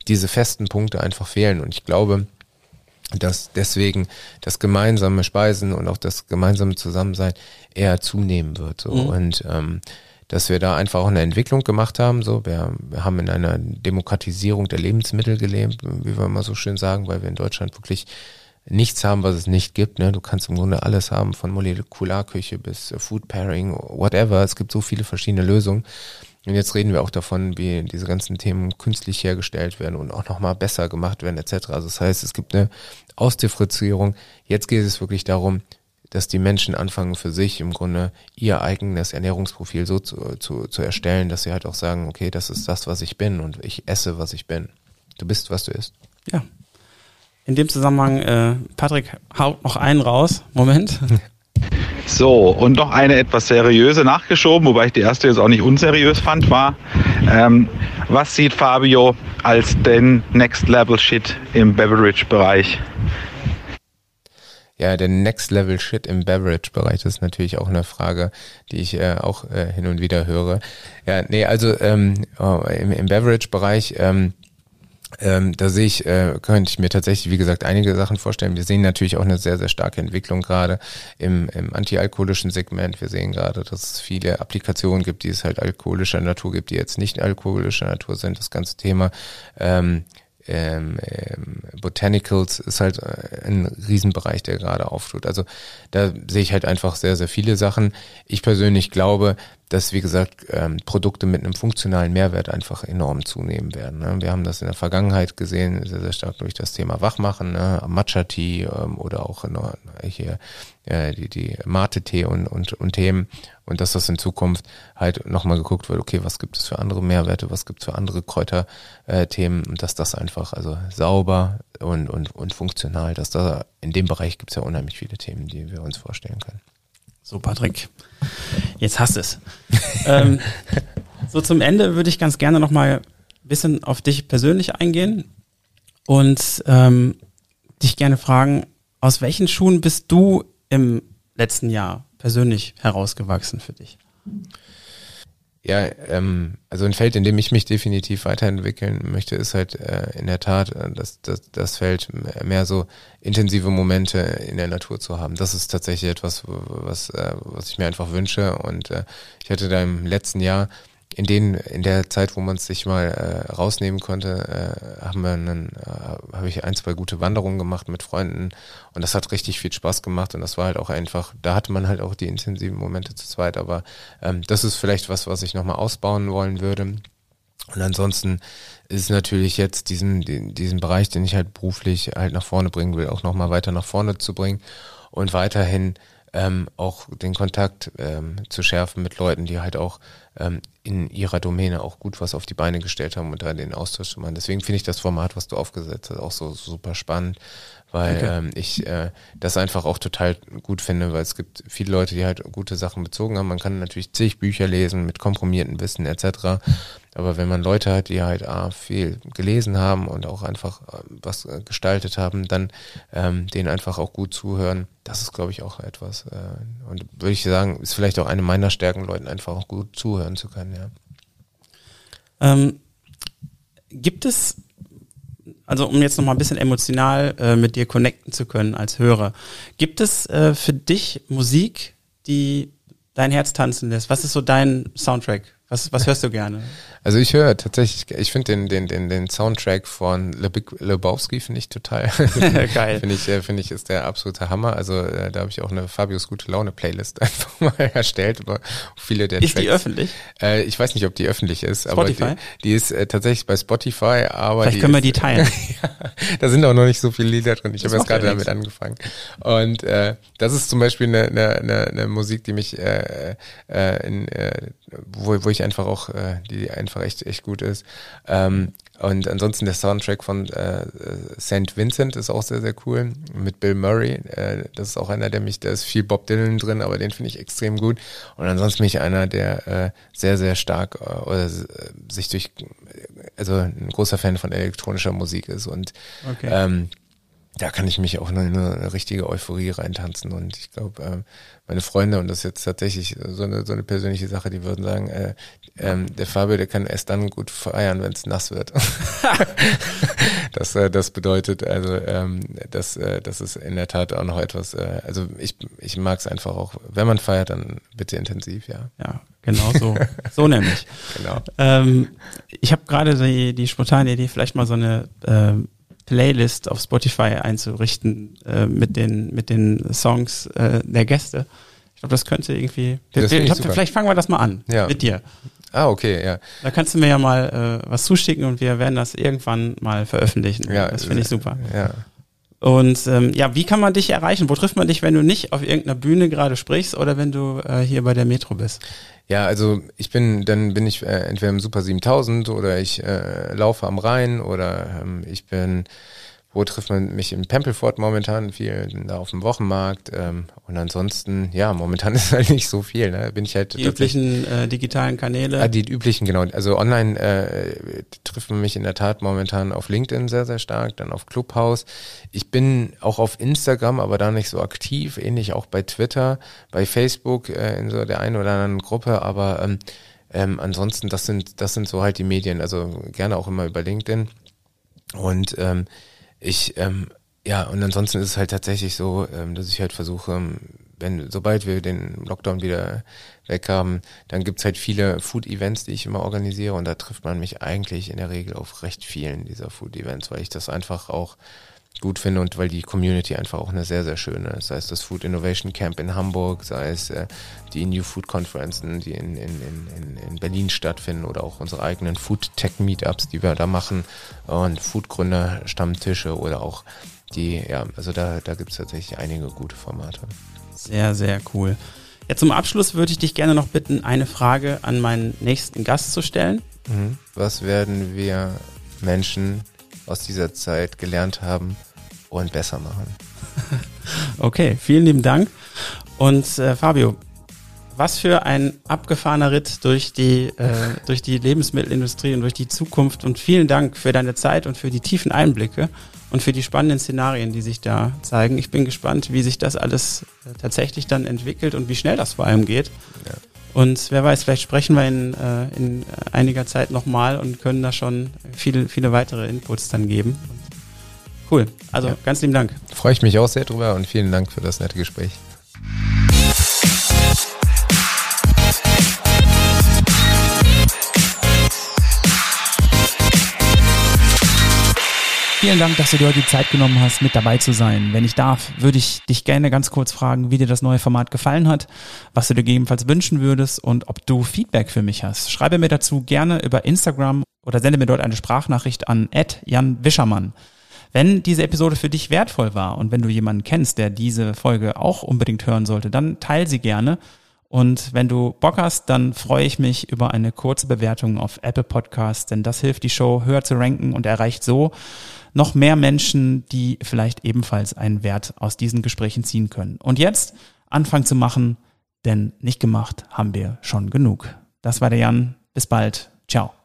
diese festen Punkte einfach fehlen und ich glaube, dass deswegen das gemeinsame Speisen und auch das gemeinsame Zusammensein eher zunehmen wird. So. Mhm. Und ähm, dass wir da einfach auch eine Entwicklung gemacht haben. So, wir, wir haben in einer Demokratisierung der Lebensmittel gelebt, wie wir immer so schön sagen, weil wir in Deutschland wirklich nichts haben, was es nicht gibt. Ne? Du kannst im Grunde alles haben, von Molekularküche bis Food Pairing, whatever. Es gibt so viele verschiedene Lösungen. Und jetzt reden wir auch davon, wie diese ganzen Themen künstlich hergestellt werden und auch nochmal besser gemacht werden etc. Also das heißt, es gibt eine Ausdifferenzierung. Jetzt geht es wirklich darum, dass die Menschen anfangen für sich im Grunde ihr eigenes Ernährungsprofil so zu, zu, zu erstellen, dass sie halt auch sagen, okay, das ist das, was ich bin und ich esse, was ich bin. Du bist, was du isst. Ja. In dem Zusammenhang, äh, Patrick, haut noch einen raus. Moment. So, und noch eine etwas seriöse nachgeschoben, wobei ich die erste jetzt auch nicht unseriös fand, war, ähm, was sieht Fabio als den Next Level Shit im Beverage-Bereich? Ja, der Next Level Shit im Beverage-Bereich, das ist natürlich auch eine Frage, die ich äh, auch äh, hin und wieder höre. Ja, nee, also ähm, oh, im, im Beverage-Bereich ähm, ähm, da sehe ich, äh, könnte ich mir tatsächlich, wie gesagt, einige Sachen vorstellen. Wir sehen natürlich auch eine sehr, sehr starke Entwicklung gerade im, im antialkoholischen Segment. Wir sehen gerade, dass es viele Applikationen gibt, die es halt alkoholischer Natur gibt, die jetzt nicht alkoholischer Natur sind. Das ganze Thema ähm, ähm, ähm, Botanicals ist halt äh, ein Riesenbereich, der gerade auftut. Also da sehe ich halt einfach sehr, sehr viele Sachen. Ich persönlich glaube, dass, wie gesagt, ähm, Produkte mit einem funktionalen Mehrwert einfach enorm zunehmen werden. Ne? Wir haben das in der Vergangenheit gesehen, sehr, sehr stark durch das Thema Wachmachen, ne? Matcha-Tee ähm, oder auch in, hier äh, die, die Mate-Tee und, und, und Themen. Und dass das in Zukunft halt nochmal geguckt wird, okay, was gibt es für andere Mehrwerte, was gibt es für andere Kräuterthemen äh, und dass das einfach also sauber und, und, und funktional, dass da in dem Bereich gibt es ja unheimlich viele Themen, die wir uns vorstellen können. So, Patrick, jetzt hast es. ähm, so zum Ende würde ich ganz gerne nochmal ein bisschen auf dich persönlich eingehen und ähm, dich gerne fragen, aus welchen Schuhen bist du im letzten Jahr persönlich herausgewachsen für dich? Ja, ähm, also ein Feld, in dem ich mich definitiv weiterentwickeln möchte, ist halt äh, in der Tat äh, das, das, das Feld mehr so intensive Momente in der Natur zu haben. Das ist tatsächlich etwas, was, äh, was ich mir einfach wünsche. Und äh, ich hatte da im letzten Jahr in den in der Zeit, wo man es sich mal äh, rausnehmen konnte, äh, haben wir einen, äh, habe ich ein zwei gute Wanderungen gemacht mit Freunden und das hat richtig viel Spaß gemacht und das war halt auch einfach, da hatte man halt auch die intensiven Momente zu zweit, aber ähm, das ist vielleicht was, was ich nochmal ausbauen wollen würde. Und ansonsten ist natürlich jetzt diesen, diesen Bereich, den ich halt beruflich halt nach vorne bringen will, auch nochmal weiter nach vorne zu bringen und weiterhin ähm, auch den Kontakt ähm, zu schärfen mit Leuten, die halt auch ähm, in ihrer Domäne auch gut was auf die Beine gestellt haben und da den Austausch zu machen. Deswegen finde ich das Format, was du aufgesetzt hast, auch so super spannend, weil okay. ähm, ich äh, das einfach auch total gut finde, weil es gibt viele Leute, die halt gute Sachen bezogen haben. Man kann natürlich zig Bücher lesen mit komprimiertem Wissen etc. Aber wenn man Leute hat, die halt ah, viel gelesen haben und auch einfach äh, was äh, gestaltet haben, dann ähm, denen einfach auch gut zuhören, das ist, glaube ich, auch etwas. Äh, und würde ich sagen, ist vielleicht auch eine meiner Stärken, Leuten einfach auch gut zuhören zu können, ja. Ähm, gibt es also um jetzt nochmal ein bisschen emotional äh, mit dir connecten zu können als Hörer. Gibt es äh, für dich Musik, die dein Herz tanzen lässt? Was ist so dein Soundtrack? Was, was hörst du gerne? Also ich höre tatsächlich, ich finde den, den, den, den Soundtrack von Le Lebowski finde ich total geil. finde ich, äh, finde ich ist der absolute Hammer. Also äh, da habe ich auch eine Fabius gute Laune Playlist einfach mal erstellt über viele der ist Tracks. Ist die öffentlich? Äh, ich weiß nicht, ob die öffentlich ist, Spotify? aber die, die ist äh, tatsächlich bei Spotify. Aber vielleicht können wir die teilen. ja, da sind auch noch nicht so viele Lieder drin. Ich habe jetzt gerade damit angefangen. Und äh, das ist zum Beispiel eine, eine, eine, eine Musik, die mich äh, äh, in, äh, wo, wo ich einfach auch äh, die einfach echt echt gut ist. Ähm, Und ansonsten der Soundtrack von äh, St. Vincent ist auch sehr, sehr cool. Mit Bill Murray. Äh, das ist auch einer, der mich, da ist viel Bob Dylan drin, aber den finde ich extrem gut. Und ansonsten bin ich einer, der äh, sehr, sehr stark äh, oder äh, sich durch, also ein großer Fan von elektronischer Musik ist. Und okay. ähm, da kann ich mich auch in eine, richtige Euphorie reintanzen. Und ich glaube, äh, meine Freunde, und das ist jetzt tatsächlich so eine, so eine persönliche Sache, die würden sagen, äh, ähm, der Fabio, der kann erst dann gut feiern, wenn es nass wird. das, äh, das bedeutet also, ähm, dass äh, das ist in der Tat auch noch etwas, äh, also ich, ich mag es einfach auch, wenn man feiert, dann bitte intensiv, ja. Ja, genau so. so nämlich. Genau. Ähm, ich habe gerade die, die spontane Idee, vielleicht mal so eine äh, Playlist auf Spotify einzurichten äh, mit den mit den Songs äh, der Gäste. Ich glaube, das könnte irgendwie. Das wir, glaub, vielleicht fangen wir das mal an ja. mit dir. Ah, okay, ja. Da kannst du mir ja mal äh, was zuschicken und wir werden das irgendwann mal veröffentlichen. Ja, das finde ich super. Ja. Und ähm, ja, wie kann man dich erreichen? Wo trifft man dich, wenn du nicht auf irgendeiner Bühne gerade sprichst oder wenn du äh, hier bei der Metro bist? Ja, also ich bin, dann bin ich äh, entweder im Super 7000 oder ich äh, laufe am Rhein oder ähm, ich bin wo trifft man mich in Pempelfort momentan viel, da auf dem Wochenmarkt. Ähm, und ansonsten, ja, momentan ist halt nicht so viel. Ne? Bin ich halt die üblichen äh, digitalen Kanäle. Ah, die üblichen, genau. Also online äh, trifft man mich in der Tat momentan auf LinkedIn sehr, sehr stark, dann auf Clubhouse. Ich bin auch auf Instagram, aber da nicht so aktiv, ähnlich auch bei Twitter, bei Facebook äh, in so der einen oder anderen Gruppe, aber ähm, ähm, ansonsten, das sind, das sind so halt die Medien, also gerne auch immer über LinkedIn. Und ähm, ich, ähm, ja, und ansonsten ist es halt tatsächlich so, ähm, dass ich halt versuche, ähm, wenn, sobald wir den Lockdown wieder weg haben, dann gibt's halt viele Food-Events, die ich immer organisiere und da trifft man mich eigentlich in der Regel auf recht vielen dieser Food-Events, weil ich das einfach auch gut finde und weil die Community einfach auch eine sehr, sehr schöne ist. Sei es das Food Innovation Camp in Hamburg, sei es äh, die New Food Conferences, die in, in, in, in Berlin stattfinden oder auch unsere eigenen Food Tech Meetups, die wir da machen und Food Gründer Stammtische oder auch die, ja, also da, da gibt es tatsächlich einige gute Formate. Sehr, sehr cool. Ja, zum Abschluss würde ich dich gerne noch bitten, eine Frage an meinen nächsten Gast zu stellen. Mhm. Was werden wir Menschen aus dieser Zeit gelernt haben, und besser machen. Okay, vielen lieben Dank. Und äh, Fabio, was für ein abgefahrener Ritt durch die, äh, durch die Lebensmittelindustrie und durch die Zukunft. Und vielen Dank für deine Zeit und für die tiefen Einblicke und für die spannenden Szenarien, die sich da zeigen. Ich bin gespannt, wie sich das alles äh, tatsächlich dann entwickelt und wie schnell das vor allem geht. Ja. Und wer weiß, vielleicht sprechen wir in, äh, in einiger Zeit nochmal und können da schon viele, viele weitere Inputs dann geben. Cool. Also ja. ganz lieben Dank. Freue ich mich auch sehr drüber und vielen Dank für das nette Gespräch. Vielen Dank, dass du dir heute die Zeit genommen hast, mit dabei zu sein. Wenn ich darf, würde ich dich gerne ganz kurz fragen, wie dir das neue Format gefallen hat, was du dir gegebenenfalls wünschen würdest und ob du Feedback für mich hast. Schreibe mir dazu gerne über Instagram oder sende mir dort eine Sprachnachricht an Jan Wischermann. Wenn diese Episode für dich wertvoll war und wenn du jemanden kennst, der diese Folge auch unbedingt hören sollte, dann teil sie gerne. Und wenn du Bock hast, dann freue ich mich über eine kurze Bewertung auf Apple Podcasts, denn das hilft die Show höher zu ranken und erreicht so noch mehr Menschen, die vielleicht ebenfalls einen Wert aus diesen Gesprächen ziehen können. Und jetzt Anfang zu machen, denn nicht gemacht haben wir schon genug. Das war der Jan. Bis bald. Ciao.